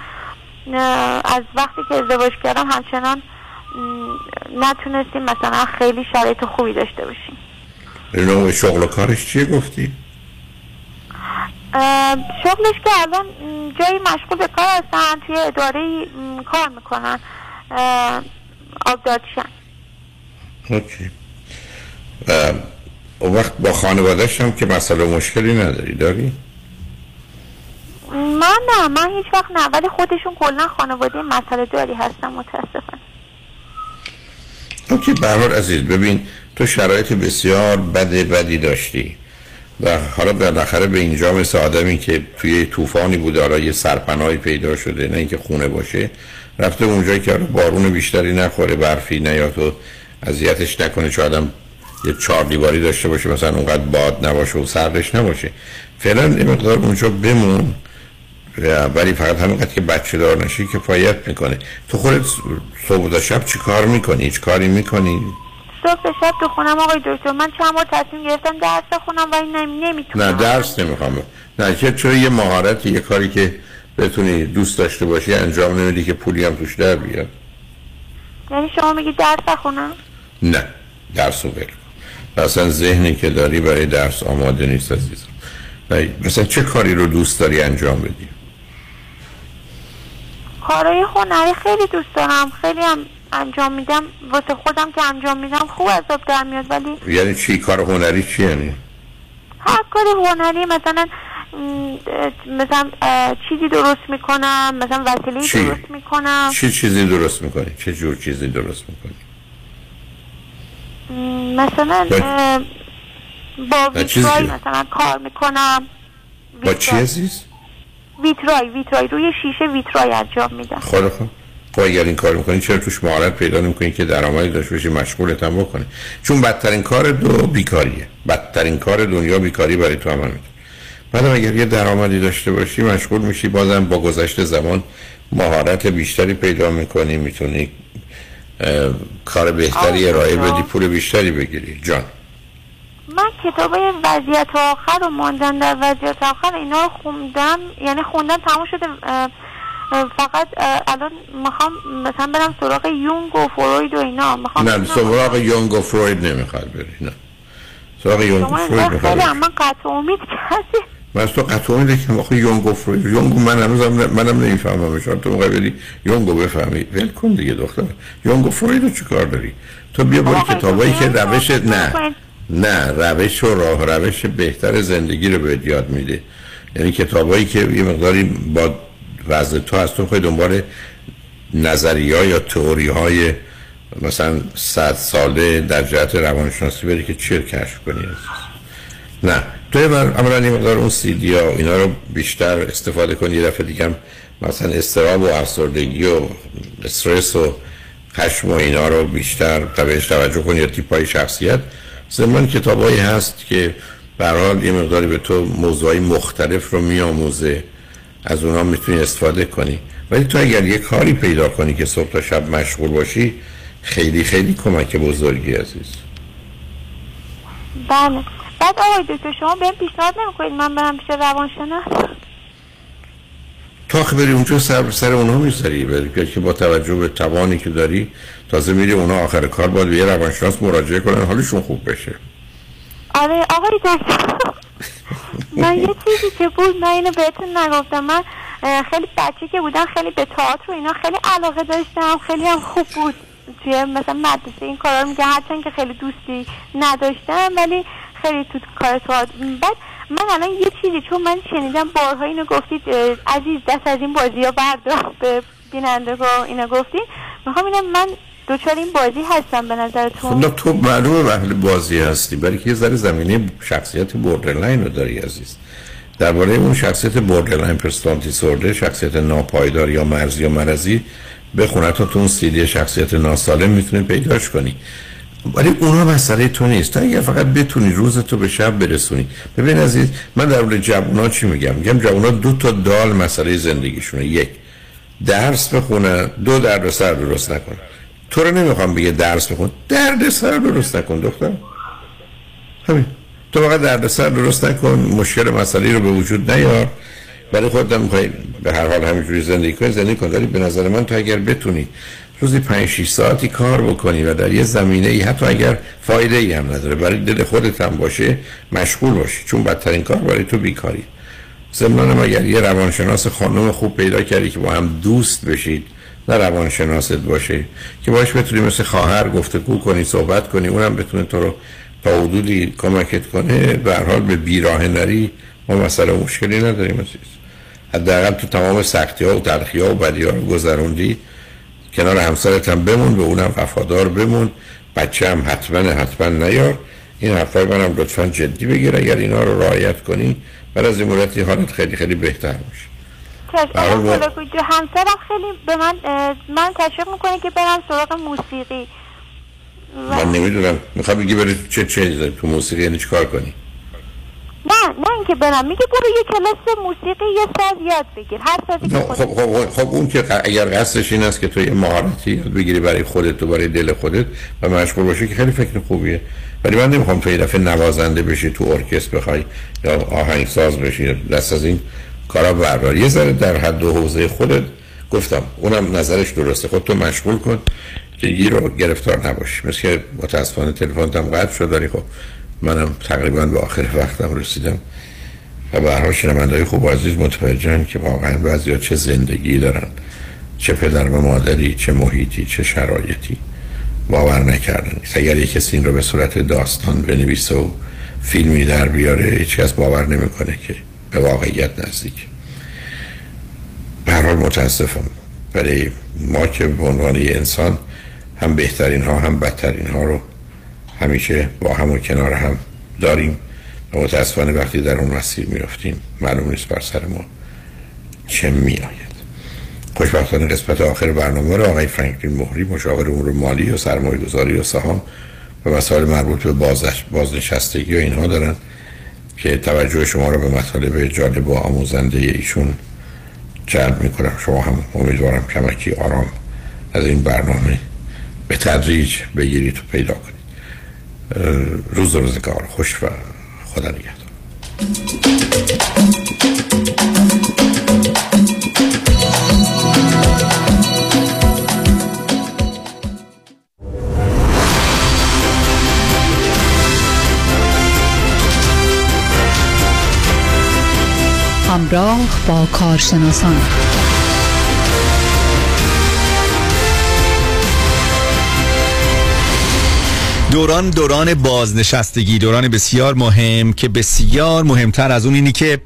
از وقتی که ازدواج کردم همچنان نتونستیم مثلا خیلی شرایط خوبی داشته باشیم. شغل و کارش چیه گفتی؟ شغلش که الان جایی مشغول به کار هستن توی اداره کار می‌کنن. آبدادشن اوکی. اون وقت با خانوادهش هم که مسئله مشکلی نداری داری؟ من نه من هیچ وقت نه ولی خودشون کلا خانواده مسئله داری هستم متاسفم اوکی برحال عزیز ببین تو شرایط بسیار بد بدی داشتی. و حالا بالاخره به اینجا مثل آدمی که توی طوفانی بوده حالا یه سرپناهی پیدا شده نه اینکه خونه باشه رفته اونجایی که بارون بیشتری نخوره برفی نه یا تو اذیتش نکنه چه آدم یه چهار دیواری داشته باشه مثلا اونقدر باد نباشه و سردش نباشه فعلا این مقدار اونجا بمون ولی فقط همینقدر که بچه دار نشی که پایت می‌کنه تو خودت صبح و شب چی کار می‌کنی؟ هیچ کاری می‌کنی؟ صبح شب تو خونم آقای دکتر. من چند بار تصمیم گرفتم درس خونم ولی نمی‌تونم. نه درس نمی‌خوام. نه که چون یه مهارت یه کاری که بتونی دوست داشته باشی انجام نمیدی که پولی هم توش در بیاد. یعنی شما میگی درس بخونم؟ نه درس رو بل اصلا ذهنی که داری برای درس آماده نیست عزیزم. مثلا چه کاری رو دوست داری انجام بدی؟ کارهای هنری خیلی دوست دارم. خیلی هم انجام میدم. واسه خودم که انجام میدم خوب عذاب در میاد ولی یعنی چی؟ کار هنری چی یعنی؟ هر کاری هنری مثلا مثلا چیزی درست می‌کنم مثلا وسیله درست می‌کنم. چی چیزی درست می‌کنی؟ چه جور چیزی درست می‌کنی؟ مثلا با ویترای مثلا کار می‌کنم. با چی عزیز؟ ویترای ویترای. روی شیشه ویترای انجام میدم. خب خب خب اگر این کار می‌کنی چرا توش مهارت پیدا نمی‌کنی که درآمدی داشته باشی مشغولت هم بکنی؟ چون بدترین کار دو بیکاریه. بدترین کار دنیا بیکاری برای تو عمل میده بعدم اگر یه درآمدی داشته باشی مشغول میشی بازم با گذشت زمان مهارت بیشتری پیدا می‌کنی می‌تونی کار بهتری ارائه بدی پول بیشتری بگیری. جان. من کتاب وضعیت آخر و ماندن در وضعیت آخر اینا رو خوندم یعنی خوندم تموم شده فقط الان می‌خوام مثلا برم سراغ یونگ و فروید و اینا. می‌خوام نه سراغ یونگ و فروید نمی‌خواد بری نه. سراغ یونگ و فروید می‌خواد من قطع امید کردی. من از تو قطع امید که آخه یونگ و فروید یونگ من هنوزم منم نمی‌فهمم. شما تو موقع بدی یونگ بفهمی. ول کن دیگه دختر. یونگ و فروید رو چیکار داری؟ تو بیا برو کتابایی که روش نه نه روش و راه روش بهتر زندگی رو به یاد میده. یعنی کتابایی که یه مقداری با وضع تو از تو خواهی دنبال نظریه یا تئوری های مثلا صد ساله در جهت روانشناسی بری که چی کشف کنی؟ نه. تو عملا این مقدار اون سیدی ها اینا رو بیشتر استفاده کنی یه دفعه دیگه مثلا استراب و افسردگی و استرس و خشم و اینا رو بیشتر توجه کنی یا تیپ های شخصیت. زمان کتابایی هست که برحال یه مقداری به تو موضوعی مختلف رو میآموزه. از اونها می‌تونی استفاده کنی. ولی تو اگر یه کاری پیدا کنی که صبح تا شب مشغول باشی خیلی خیلی کمک بزرگی عزیز. بله. بعد آقای دکتر شما بهم پیشنهاد نمی‌کنید من برم پیش روانشناس؟ تا بری اونجا سر سر اونها می‌ذاری که با توجه به توانی که داری تازه میری اونا آخر کار باید به یه روانشناس مراجعه کنن حالشون خوب بشه. آره آقای دکتر. من یه چیزی که بود من اینو بهتون نگفتم. من خیلی بچه که بودم خیلی به تئاتر و اینا خیلی علاقه داشتم. خیلی هم خوب بود. توی مثلا مدرسه این کارا رو میگه هرچند که خیلی دوستی نداشتم ولی خیلی تو کار تئاتر بعد من الان یه چیزی چون من شنیدم بارها اینو گفتید عزیز دست از این بازی ها بردار به اینو گفتید. می‌خوام اینم من دوچار این بازی هستم به نظرتون؟ خب تو معلومه اهل بازی هستی برای که یه ذره زمینه شخصیت بوردرلاین رو داری عزیز. درباره اون شخصیت بوردرلاین پرسونالیتی سورده شخصیت ناپایدار یا مرزی یا مرزی بخونه تا تو اون سیدی شخصیت ناسالم می‌تونی پیداش کنی. ولی اونها مسئله تو نیست. تا اگر فقط بتونی روز تو به شب برسونی. ببین عزیز من در مورد جوونا چی میگم؟ میگم جوونا دو تا دال مسئله زندگیشونه. یک درس بخونه دو درد سر درست نکنه. تو رو نمی‌خوام بگه درس بخون. درد سر درست نکن دختر. همین. تو واقعا دردسر درست نکن مشکل مسئله رو به وجود نیار. برای خودت هم می‌خوای به هر حال همینجوری زندگی کنی زندگی کن. ولی به نظر من تو اگر بتونی روزی 5 6 ساعتی کار بکنی و در یه زمینه ای حتی اگر فایده ای هم نداره برای دل خودت هم باشه مشغول باشی. چون بدترین کار برای تو بیکاری. ضمن اگر یه روانشناس خانم خوب پیدا کردی که با هم دوست بشید نه روانشناست باشه که باش بتونی مثل خواهر گفتگو کنی صحبت کنی اونم بتونه تو رو تا حدودی کمکت کنه. به حال به بیراه نری ما مسئله مشکلی نداریم عزیز. حداقل تو تمام سختی ها و تلخی ها و بدی ها رو گذروندی. کنار همسرت هم بمون به اونم وفادار بمون. بچه هم حتما حتما نیار. این حرفای منم لطفا جدی بگیر اگر اینا رو رعایت کنی بعد از این مدتی حالت خیلی خیلی بهتر میشه. همسرم خیلی به من من تشویق می‌کنه که برم سراغ موسیقی. من نمی‌دونم. می‌خوای بگی بری چه چه تو موسیقی؟ یعنی چیکار کنی؟ نه نه اینکه برم. میگه برو یه کلاس موسیقی یه ساز یاد بگیر. هر سازی که خب, خب, خب اون که اگر قصدش این است که تو یه مهارتی یاد بگیری برای خودت و برای دل خودت و مشغول باشی که خیلی فکر خوبیه. ولی من نمی‌خوام تو یه دفعه نوازنده بشی تو ارکستر بخوای یا آهنگ ساز بشی دست از این کارا بردار یه ذره در حد و حوزه خودت گفتم اونم نظرش درسته. خود تو مشغول کن که یه رو گرفتار نباشی. مثل که متاسفانه تلفن هم قطع شد داری خب منم تقریبا به آخر وقتم رسیدم. و به هر شنوندهای خوب عزیز متوجهن که واقعا بعضی چه زندگی دارن چه پدر و مادری چه محیطی چه شرایطی. باور نکردن اگر یک کسی این رو به صورت داستان بنویسه و فیلمی در بیاره هیچ کس باور نمی‌کنه که واقعیت نزدیک. به هر متاسفم. برای ما که به عنوان انسان هم بهترین ها هم بدترین ها رو همیشه با هم و کنار هم داریم و متاسفانه وقتی در اون مسیر میافتیم معلوم نیست بر سر ما چه میآید. خوشبختانه قسمت آخر برنامه رو آقای فرانکلین مهری مشاور امور مالی و سرمایه گذاری و سهام و مسائل مربوط به بازنشستگی و اینها دارن. که توجه شما رو به مطالب جالب و آموزنده ایشون جلب می‌کنم. شما هم امیدوارم کمکی آرام از این برنامه به تدریج بگیرید و پیدا کنید. روز روزگار خوش و خدا نگهدار. همراه با کارشناسان. دوران دوران بازنشستگی دوران بسیار مهم که بسیار مهمتر از اون اینی که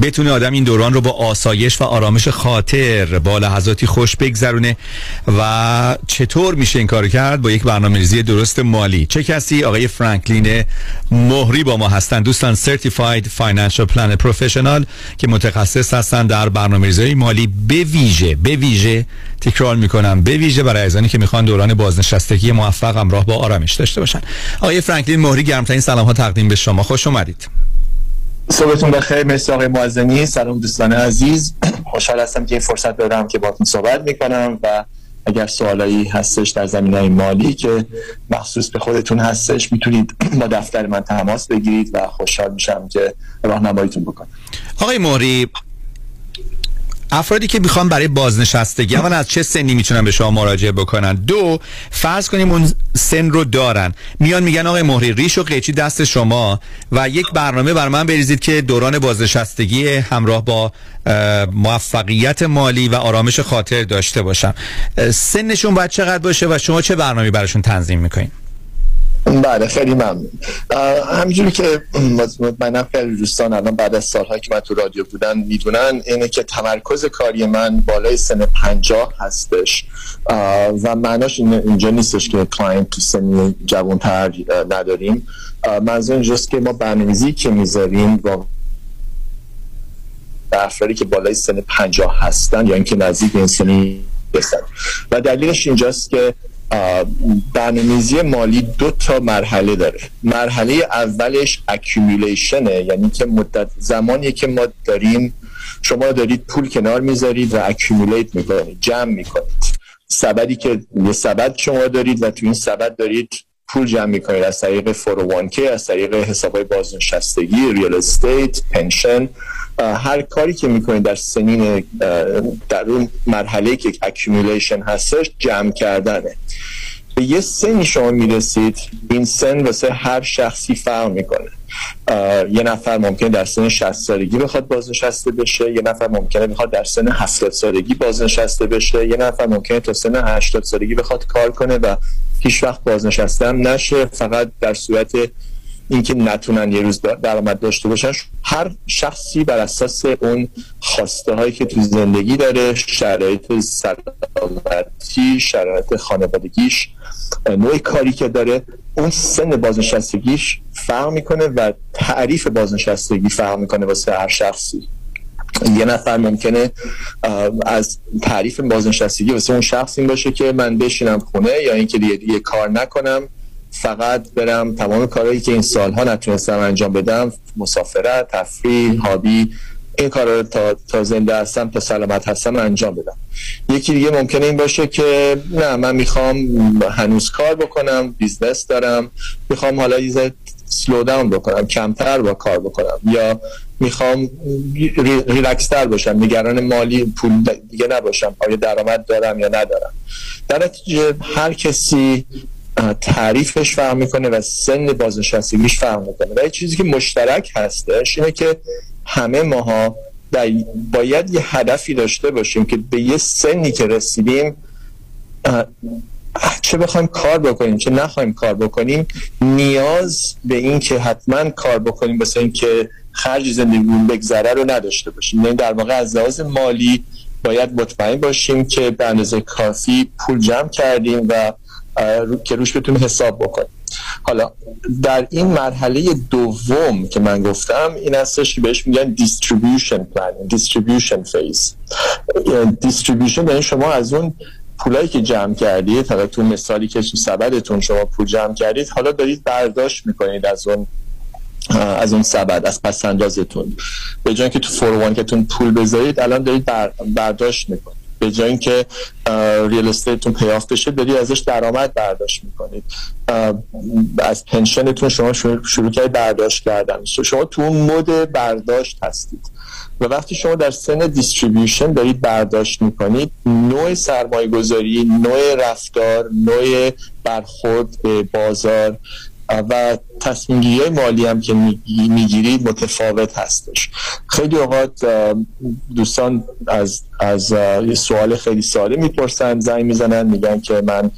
بتونه آدم این دوران رو با آسایش و آرامش خاطر با لحظاتی خوش بگذرونه و چطور میشه این کار کرد؟ با یک برنامه‌ریزی درست مالی. چه کسی؟ آقای فرانکلین مهری با ما هستند دوستان Certified Financial Planner Professional که متخصص هستند در برنامه‌ریزی مالی. به ویژه به ویژه تکرار می‌کنم. به ویژه برای ازانی که می‌خوان دوران بازنشستگی موفق همراه با آرامش داشته باشن. آقای فرانکلین مهری گرمترین سلام ها تقدیم به شما. خوش اومدید. صبحتون بخیر مرسی آقای معزنی سلام دوستان عزیز. خوشحال هستم که این فرصت دارم که باتون صحبت می‌کنم و اگر سوالایی هستش در زمینه مالی که مخصوص به خودتون هستش می‌تونید با دفتر من تماس بگیرید و خوشحال میشم که راهنماییتون بکنم. آقای موری افرادی که می‌خوان برای بازنشستگی اول از چه سنی می‌تونن به شما مراجعه بکنن؟ دو فرض کنیم اون سن رو دارن. میان میگن آقای مهری ریش و قیچی دست شما و یک برنامه بر من بریزید که دوران بازنشستگی همراه با موفقیت مالی و آرامش خاطر داشته باشم. سنشون باید چقدر باشه و شما چه برنامه براشون تنظیم می‌کنین؟ بله خیلی ممنون. همینجوری که مطمئنم خیلی دوستان الان بعد از سالهایی که من تو رادیو بودن می‌دونن اینه که تمرکز کاری من بالای سن پنجاه هستش. و معناش اینجا نیستش که client تو سن جوانتر نداریم. منظور اینجاست که ما برنامه‌ریزی که می‌ذاریم با افرادی که بالای سن پنجاه هستن یا اینکه نزدیک این سنی هستن. و دلیلش اینجاست که برنامه‌ریزی مالی دو تا مرحله داره. مرحله اولش accumulation ه یعنی که مدت زمانی که ما داریم شما دارید پول کنار می‌ذارید و accumulate می‌کنید جمع می‌کنید. سبدی که یه سبد شما دارید و تو این سبد دارید پول جمع می‌کنید. از طریق 401k از طریق حساب های بازنشستگی real estate pension هر کاری که می‌کنید در سنین در اون مرحله که accumulation هستش جمع کردنه. به یه سنی شما می‌رسید. این سن واسه هر شخصی فرق می‌کنه. یه نفر ممکنه در سن 60 سالگی بخواد بازنشسته بشه یه نفر ممکنه بخواد در سن 70 سالگی بازنشسته بشه یه نفر ممکنه تا سن 80 سالگی بخواد کار کنه و هیچ وقت بازنشسته هم نشه فقط در صورت اینکه نتونن یه روز درآمد داشته باشن. هر شخصی بر اساس اون خواسته هایی که تو زندگی داره شرایط سلامتی شرایط خانوادگیش نوع کاری که داره اون سن بازنشستگیش فرق می‌کنه و تعریف بازنشستگی فرق می‌کنه واسه هر شخصی. یه نفر ممکنه از تعریف بازنشستگی واسه اون شخص این باشه که من بشینم خونه یا اینکه دیگه کار نکنم. فقط برم تمام کارهایی که این سالها نتونستم انجام بدم مسافرت تفریح hobby این کار رو تا, تا زنده هستم تا سلامت هستم انجام بدم. یکی دیگه ممکنه این باشه که نه من می‌خوام هنوز کار بکنم business دارم می‌خوام حالا یه slow down بکنم کمتر با کار بکنم یا می‌خوام ریلکس تر باشم نگران مالی پول دیگه نباشم آیا درآمد دارم یا ندارم. در نتیجه هر کسی تعریفش فرق می‌کنه و سن بازنشستگیش فرق می‌کنه. و یه چیزی که مشترک هستش اینه که همه ماها باید یه هدفی داشته باشیم که به یه سنی که رسیدیم چه بخوایم کار بکنیم چه نخوایم کار بکنیم نیاز به این که حتما کار بکنیم واسه اینکه خرج زندگیمون بگذره رو نداشته باشیم. یعنی در واقع از لحاظ مالی باید مطمئن باشیم که به اندازه کافی پول جمع کردیم و که روش بتونیم حساب بکنیم. حالا در این مرحله دوم که من گفتم این هستش که بهش میگن distribution plan distribution phase. distribution یعنی شما از اون پولایی که جمع کردید حالا تو مثالی که تو سبدتون شما پول جمع کردید حالا دارید برداشت می‌کنید از اون از اون سبد از پس اندازتون به جای که تو فوروان که تون پول بذارید الان دارید برداشت می‌کنید. به جای اینکه real estate تون pay off بشه داری ازش درآمد برداشت می‌کنید. از pension تون شما شروع کردید برداشت کردن. شما تو اون mode برداشت هستید. و وقتی شما در سن distribution دارید برداشت می‌کنید نوع سرمایه گذاری نوع رفتار نوع برخورد به بازار و تصمیم های مالی هم که می‌گیرید متفاوت هستش. خیلی اوقات دوستان از از سوال خیلی ساله می‌پرسن زنگ می‌زنن میگن که من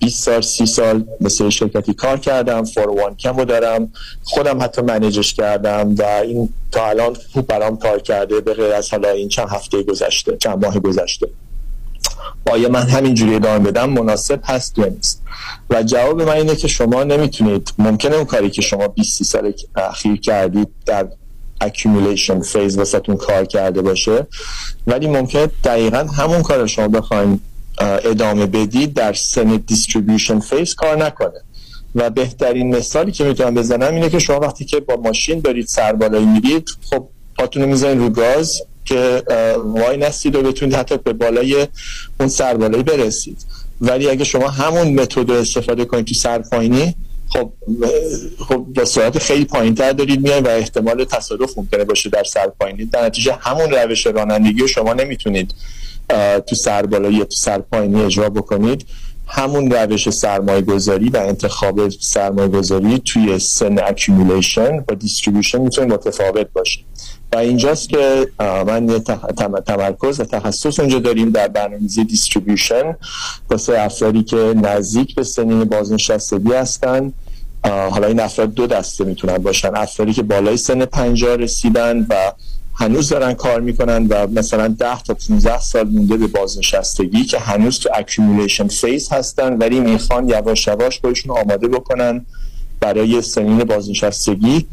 20 سال 30 سال مثل شرکتی کار کردم وان کم رو دارم خودم حتی منیجش کردم و این تا الان خوب برام کار کرده به غیر از حالا این چند هفته گذشته چند ماه گذشته. آیا من همینجوری ادامه بدم؟ مناسب هست یا نیست؟ و جواب من اینه که شما نمی‌تونید ممکنه اون کاری که شما 20 سال اخیر کردید در accumulation phase واسه‌تون کار کرده باشه ولی ممکنه دقیقا همون کار رو شما بخواین ادامه بدید در سن distribution phase کار نکنه. و بهترین مثالی که می‌تونم بزنم اینه که شما وقتی که با ماشین دارید سربالایی میرید خب پاتون می‌زنید رو گاز که وای نستید و بتونید حتی به بالای اون سربالایی برسید. ولی اگه شما همون method استفاده کنید تو سرپاینی خب خب با سرعت خیلی پایینتر دارید میای و احتمال تصادف ممکنه باشه در سرپاینی در نتیجه همون روش رانندگی شما نمی‌تونید تو سربالایی یا تو سرپاینی اجرا بکنید. همون روش سرمایه گذاری و انتخاب سرمایه گذاری توی سن accumulation و distribution می‌تونه متفاوت باشه. و اینجاست که من یه تمرکز و تخصص اونجا داریم در برنامه‌ریزی distribution. واسه افرادی که نزدیک به سنین بازنشستگی هستن حالا این افراد دو دسته می‌تونن باشن. افرادی که بالای سن 50 رسیدن و هنوز دارن کار می‌کنن و مثلا 10 تا 15 سال مونده به بازنشستگی که هنوز تو accumulation phase هستن ولی می‌خوان یواش یواش خودشون آماده بکنن. برای سنین بازنشستگی.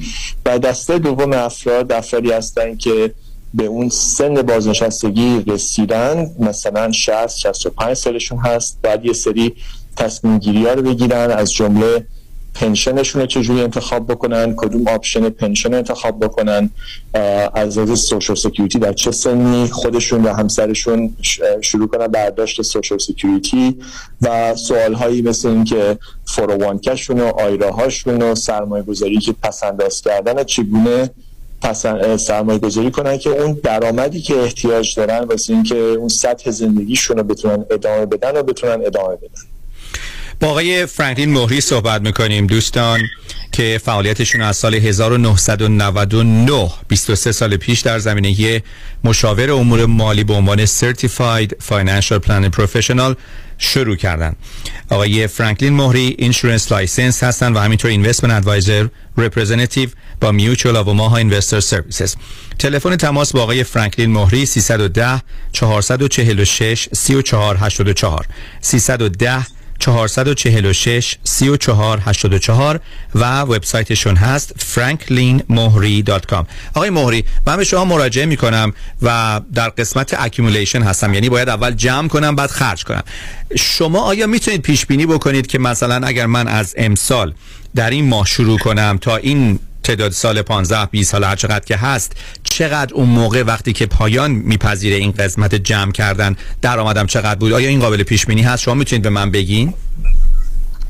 و دسته دوم افراد افرادی هستن که به اون سن بازنشستگی رسیدن مثلا 60 65 سالشون هست. بعد یه سری تصمیم گیری ها رو بگیرن از جمله pension شون رو چجوری انتخاب بکنن کدوم option pension انتخاب بکنن از از Social Security در چه سنی خودشون و همسرشون شروع کنن برداشت Social Security و سوال هایی مثل اینکه 401 کشون و آیره هاشون و سرمایه گذاری که پس انداز کردن چگونه سرمایه گذاری کنن که اون درآمدی که احتیاج دارن واسه اینکه اون سطح زندگیشون رو بتونن ادامه بدن و بتونن ادامه بدن. با آقای فرانکلین مهری صحبت می‌کنیم دوستان که فعالیتشون از سال 1999 23 سال پیش در زمینه مشاور امور مالی به عنوان Certified Financial Planning Professional شروع کردن. آقای فرانکلین مهری insurance license هستن و همینطور investment advisor representative با Mutual of Omaha Investor Services تلفن تماس با آقای فرانکلین مهری 310 446 3484 310 446 3484 و وبسایتشون هست franklinmohri.com آقای مهری من به شما مراجعه می کنم و در قسمت accumulation هستم یعنی باید اول جمع کنم بعد خرج کنم. شما آیا می‌تونید پیش بینی بکنید که مثلا اگر من از امسال در این ماه شروع کنم تا این تعداد سال 15 20 سال هر چقدر که هست چقدر اون موقع وقتی که پایان میپذیره این قسمت جمع کردن درآمدم چقدر بود؟ آیا این قابل پیش بینی هست؟ شما می‌تونید به من بگین؟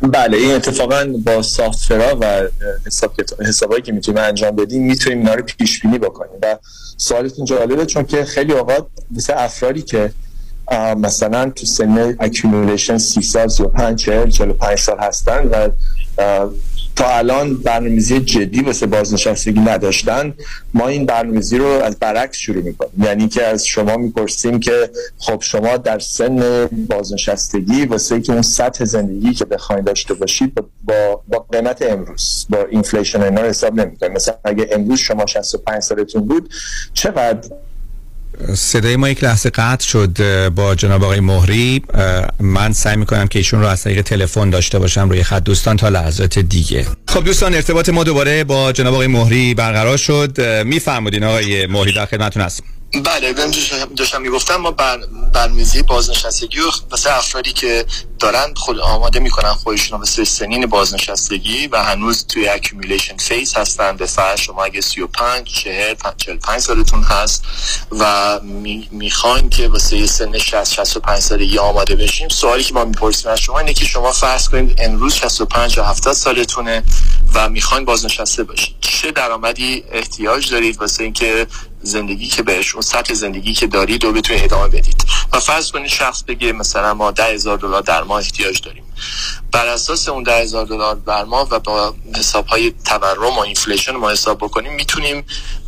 بله این اتفاقا با software ا و حساب حسابایی که می‌تونیم انجام بدیم می‌تونیم اینا رو پیش بینی بکنیم. و سوالتون جالبه چون که خیلی اوقات مثل افرادی که مثلا تو سن accumulation 30 سال 35 40 45 سال هستن و تا الان برنامه‌ریزی جدی واسه بازنشستگی نداشتن ما این برنامه‌ریزی رو از برعکس شروع می‌کنیم. یعنی که از شما می‌پرسیم که خب شما در سن بازنشستگی واسه که اون سطح زندگی که بخواید داشته باشید با با قیمت امروز با inflation اینا حساب نمی‌کنیم. مثلا اگه امروز شما 65 سالتون بود چقدر صدای ما یک لحظه قطع شد با جناب آقای مهری. من سعی می‌کنم که ایشون رو از طریق تلفن داشته باشم روی خط دوستان تا لحظات دیگه. خب دوستان ارتباط ما دوباره با جناب آقای مهری برقرار شد. میفرمودین آقای مهری در خدمتتون هستم. بله داشتم می‌گفتم ما بر برنامه‌ریزی بازنشستگی و واسه افرادی که دارن خود آماده می‌کنن خودشون واسه سنین بازنشستگی و هنوز توی accumulation phase هستن. به فرض شما اگه 35 40 45 سالتون هست و می‌خواین که واسه سن 60 65 سالگی آماده بشیم سوالی که ما می‌پرسیم از شما اینه که شما فرض کنید امروز 65 یا 70 سالتونه و می‌خواین بازنشسته باشید. چه درآمدی احتیاج دارید واسه اینکه زندگی که بهش اون سطح زندگی که دارید و بتونید ادامه بدید. و فرض کنید شخص بگه مثلا ما ده هزار دلار در ماه احتیاج داریم. بر اساس اون ده هزار دلار در ماه و با حساب های تورم و inflation ما حساب بکنیم می‌تونیم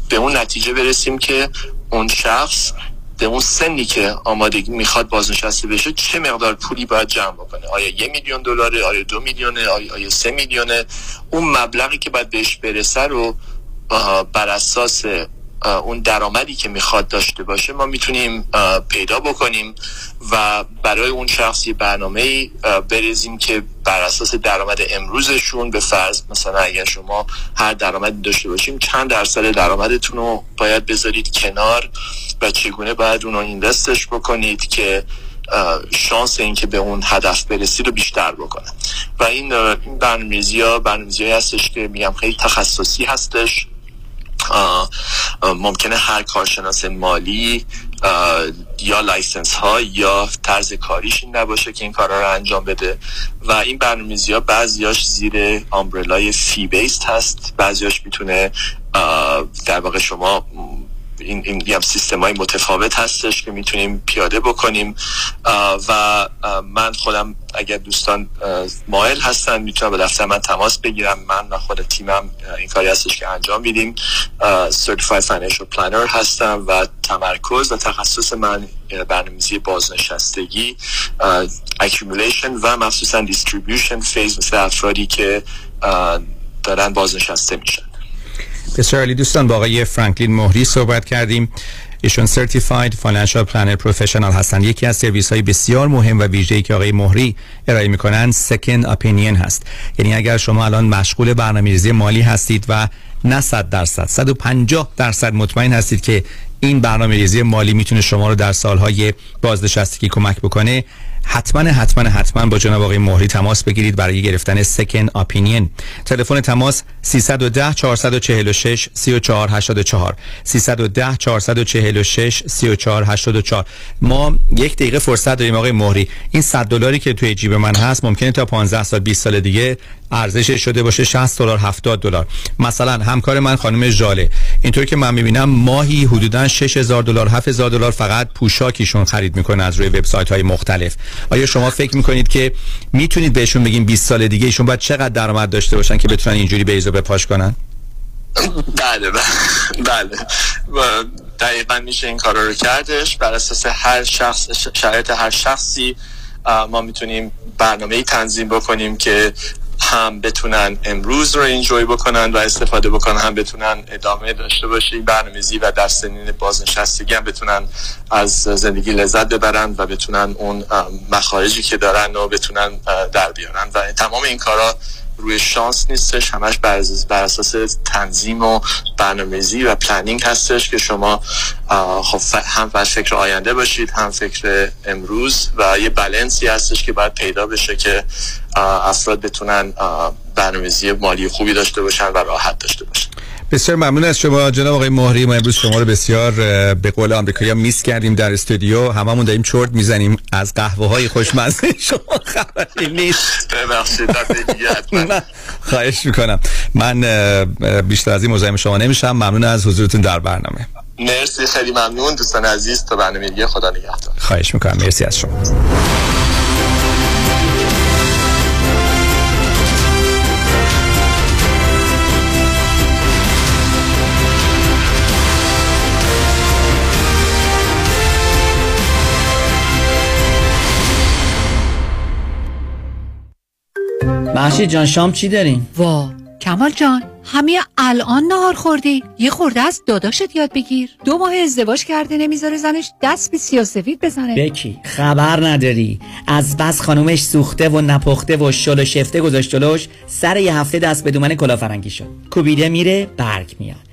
به اون نتیجه برسیم که اون شخص به اون سنی که آمادگی می‌خواد بازنشسته بشه چه مقدار پولی باید جمع بکنه. آیا یه میلیون دلاره؟ آیا دو میلیونه؟ آیا, آیا سه میلیونه؟ اون مبلغی که باید بهش برسه رو بر اساس اون درآمدی که می‌خواد داشته باشه ما می‌تونیم پیدا بکنیم و برای اون شخصی برنامه بریزیم که بر اساس درآمد امروزشون به فرض مثلا اگر شما هر درآمدی داشته باشیم چند درصد درآمدتون رو باید بذارید کنار و چگونه باید اون رو اینوستش بکنید که شانس اینکه به اون هدف برسید رو بیشتر بکنه. و این برنامه‌ریزی ها برنامه‌ریزی هستش که میگم خیلی تخصصی هستش. ممکنه هر کارشناس مالی یا license ها یا طرز کاریش نباشه که این کارا رو انجام بده. و این برنامه‌ریزی ها بعضیاش زیر umbrella ی fee based هست. بعضیاش می‌تونه در واقع شما این این سیستم های متفاوت هستش که می‌تونیم پیاده بکنیم. و من خودم اگر دوستان مایل هستن می‌تونم به دفتر من تماس بگیرم. من و خود تیمم این کاری هستش که انجام میدیم. Certified Financial Planner هستم و تمرکز و تخصص من برنامه‌ریزی بازنشستگی accumulation و مخصوصا distribution phase مثل افرادی که دارن بازنشسته میشن. بسیار عالی دوستان با آقای فرانکلین مهری صحبت کردیم. ایشون Certified Financial Planner professional هستن یکی از سرویس های بسیار مهم و ویژه‌ای که آقای مهری ارائه می‌کنن سکند اپینین هست. یعنی اگر شما الان مشغول برنامه‌ریزی مالی هستید و نه 100 درصد 150 درصد مطمئن هستید که این برنامه ریزی مالی می‌تونه شما رو در سالهای بازنشستگی کمک بکنه حتما حتما حتما با جناب آقای مهری تماس بگیرید برای گرفتن سکن اپینین تلفن تماس 310 446 3484 310 446 3484 ما یک دقیقه فرصت داریم آقای مهری. این 100 دلاری که توی جیب من هست ممکنه تا 15 سال 20 سال دیگه ارزش شده باشه 60 دلار 70 دلار. مثلا همکار من خانم ژاله. اینطور که من می‌بینم ماهی حدودا 6000 دلار 7000 دلار فقط پوشاکیشون خرید می‌کنه از روی وبسایت های مختلف. آیا شما فکر می‌کنید که می‌تونید بهشون بگین 20 سال دیگه ایشون باید چقدر درآمد داشته باشن که بتونن اینجوری به ایزو بپاش کنن؟ بله بله دقیقا میشه این کارا رو کردش. بر اساس هر شخص شرایط هر شخصی ما می‌تونیم برنامه تنظیم بکنیم که هم بتونن امروز رو انجوی بکنن و استفاده بکنن هم بتونن ادامه داشته باشه برنامه‌ریزی و در سنین بازنشستگی هم بتونن از زندگی لذت ببرن و بتونن اون مخارجی که دارن و بتونن در بیارن. و تمام این کارا روی شانس نیستش. همش بر, اساس تنظیم و برنامه‌ریزی و planning هستش که شما خب هم فکر آینده باشید هم فکر امروز و یه بلنسی هستش که باید پیدا بشه که افراد بتونن برنامه‌ریزی مالی خوبی داشته باشن و راحت داشته باشن. بسیار ممنون از شما جناب آقای مهری. ما امروز شما رو بسیار به قول آمریکایی miss کردیم در استودیو. هممون داریم چرت می‌زنیم. از قهوه های خوشمزه شما خبری نیست. خواهش می‌کنم. من بیشتر از این مزاحم شما نمیشم. ممنون از حضورتون در برنامه. مرسی خیلی ممنون. دوستان عزیز تا برنامه دیگه خدا نگهدار. خواهش می‌کنم. مرسی از شما. محشی جان شام چی داریم؟ وا کمال جان همه الان نهار خوردی. یه خورده از داداشت یاد بگیر. دو ماه ازدواج کرده نمی‌ذاره زنش دست به سیاسفید بزنه. بکی خبر نداری. از بس خانومش سوخته و نپخته و شل و شفته گذاشت جلوش سر یه هفته دست به دومن کلافرنگی شد. کوبیده میره برگ میاد.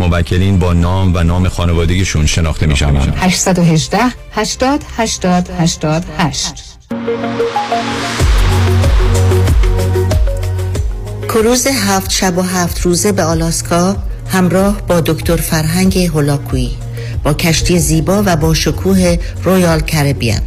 موکلین با نام و نام خانوادگیشون شناخته میشن 818 80 80 88 کروز هفت شب و هفت روزه به آلاسکا همراه با دکتر فرهنگ هولاکویی با کشتی زیبا و با شکوه رویال کربیان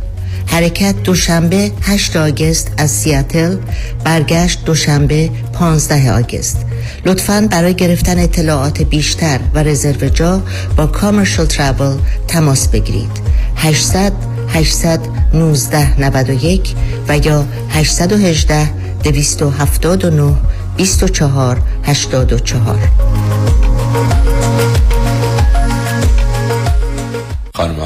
حرکت دوشنبه 8 آگست از سیاتل برگشت دوشنبه 15 آگست. لطفا برای گرفتن اطلاعات بیشتر و رزرو جا با کامرشل ترابل تماس بگیرید. 800 819 91 و یا 818 279 24 84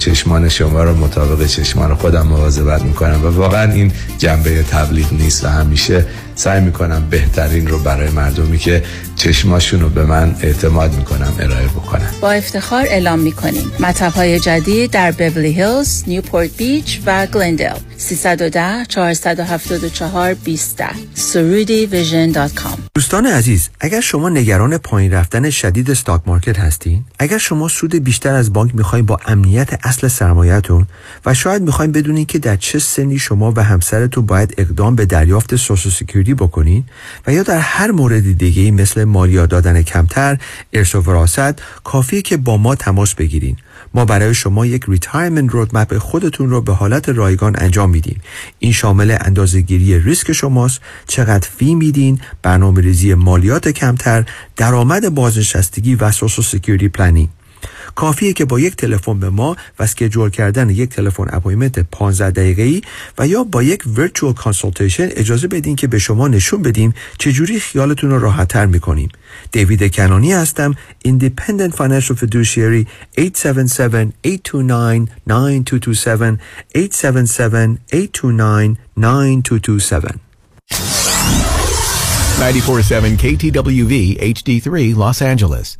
چشمان شما رو مطابق چشمان خودم مواظبت می‌کنم و واقعا این جنبه تبلیغ نیست و همیشه سعی می‌کنم بهترین رو برای مردمی که چشماشون رو به من اعتماد می‌کنم ارائه بکنم با افتخار اعلام می‌کنیم. مطب های جدید در بیولی هیلز، نیوپورت بیچ و گلندل 310 474 20 Soroudi Vision dot com. دوستان عزیز اگر شما نگران پایین رفتن شدید stock market هستین اگر شما سود بیشتر از بانک می‌خواین با امنیت اصل سرمایهتون و شاید می‌خواین بدونین که در چه سنی شما و همسرتون باید اقدام به دریافت Social Security بکنین و یا در هر مورد دیگه مثل مالیات دادن کمتر ارث و وراثت کافیه که با ما تماس بگیرین. ما برای شما یک retirement roadmap خودتون رو به حالت رایگان انجام میدیم. این شامل اندازهگیری ریسک شماست چقدر fee میدین برنامه ریزی مالیات کمتر درآمد بازنشستگی و Social Security planning. کافیه که با یک تلفن به ما و schedule کردن یک تلفن appointment 15 دقیقه‌ای و یا با یک virtual consultation اجازه بدین که به شما نشون بدیم چجوری خیالتون رو راحتتر می‌کنیم دیوید کنانی هستم Independent Financial Fiduciary 877-829-9227 877-829-9227 94.7 KTWV HD3 Los Angeles.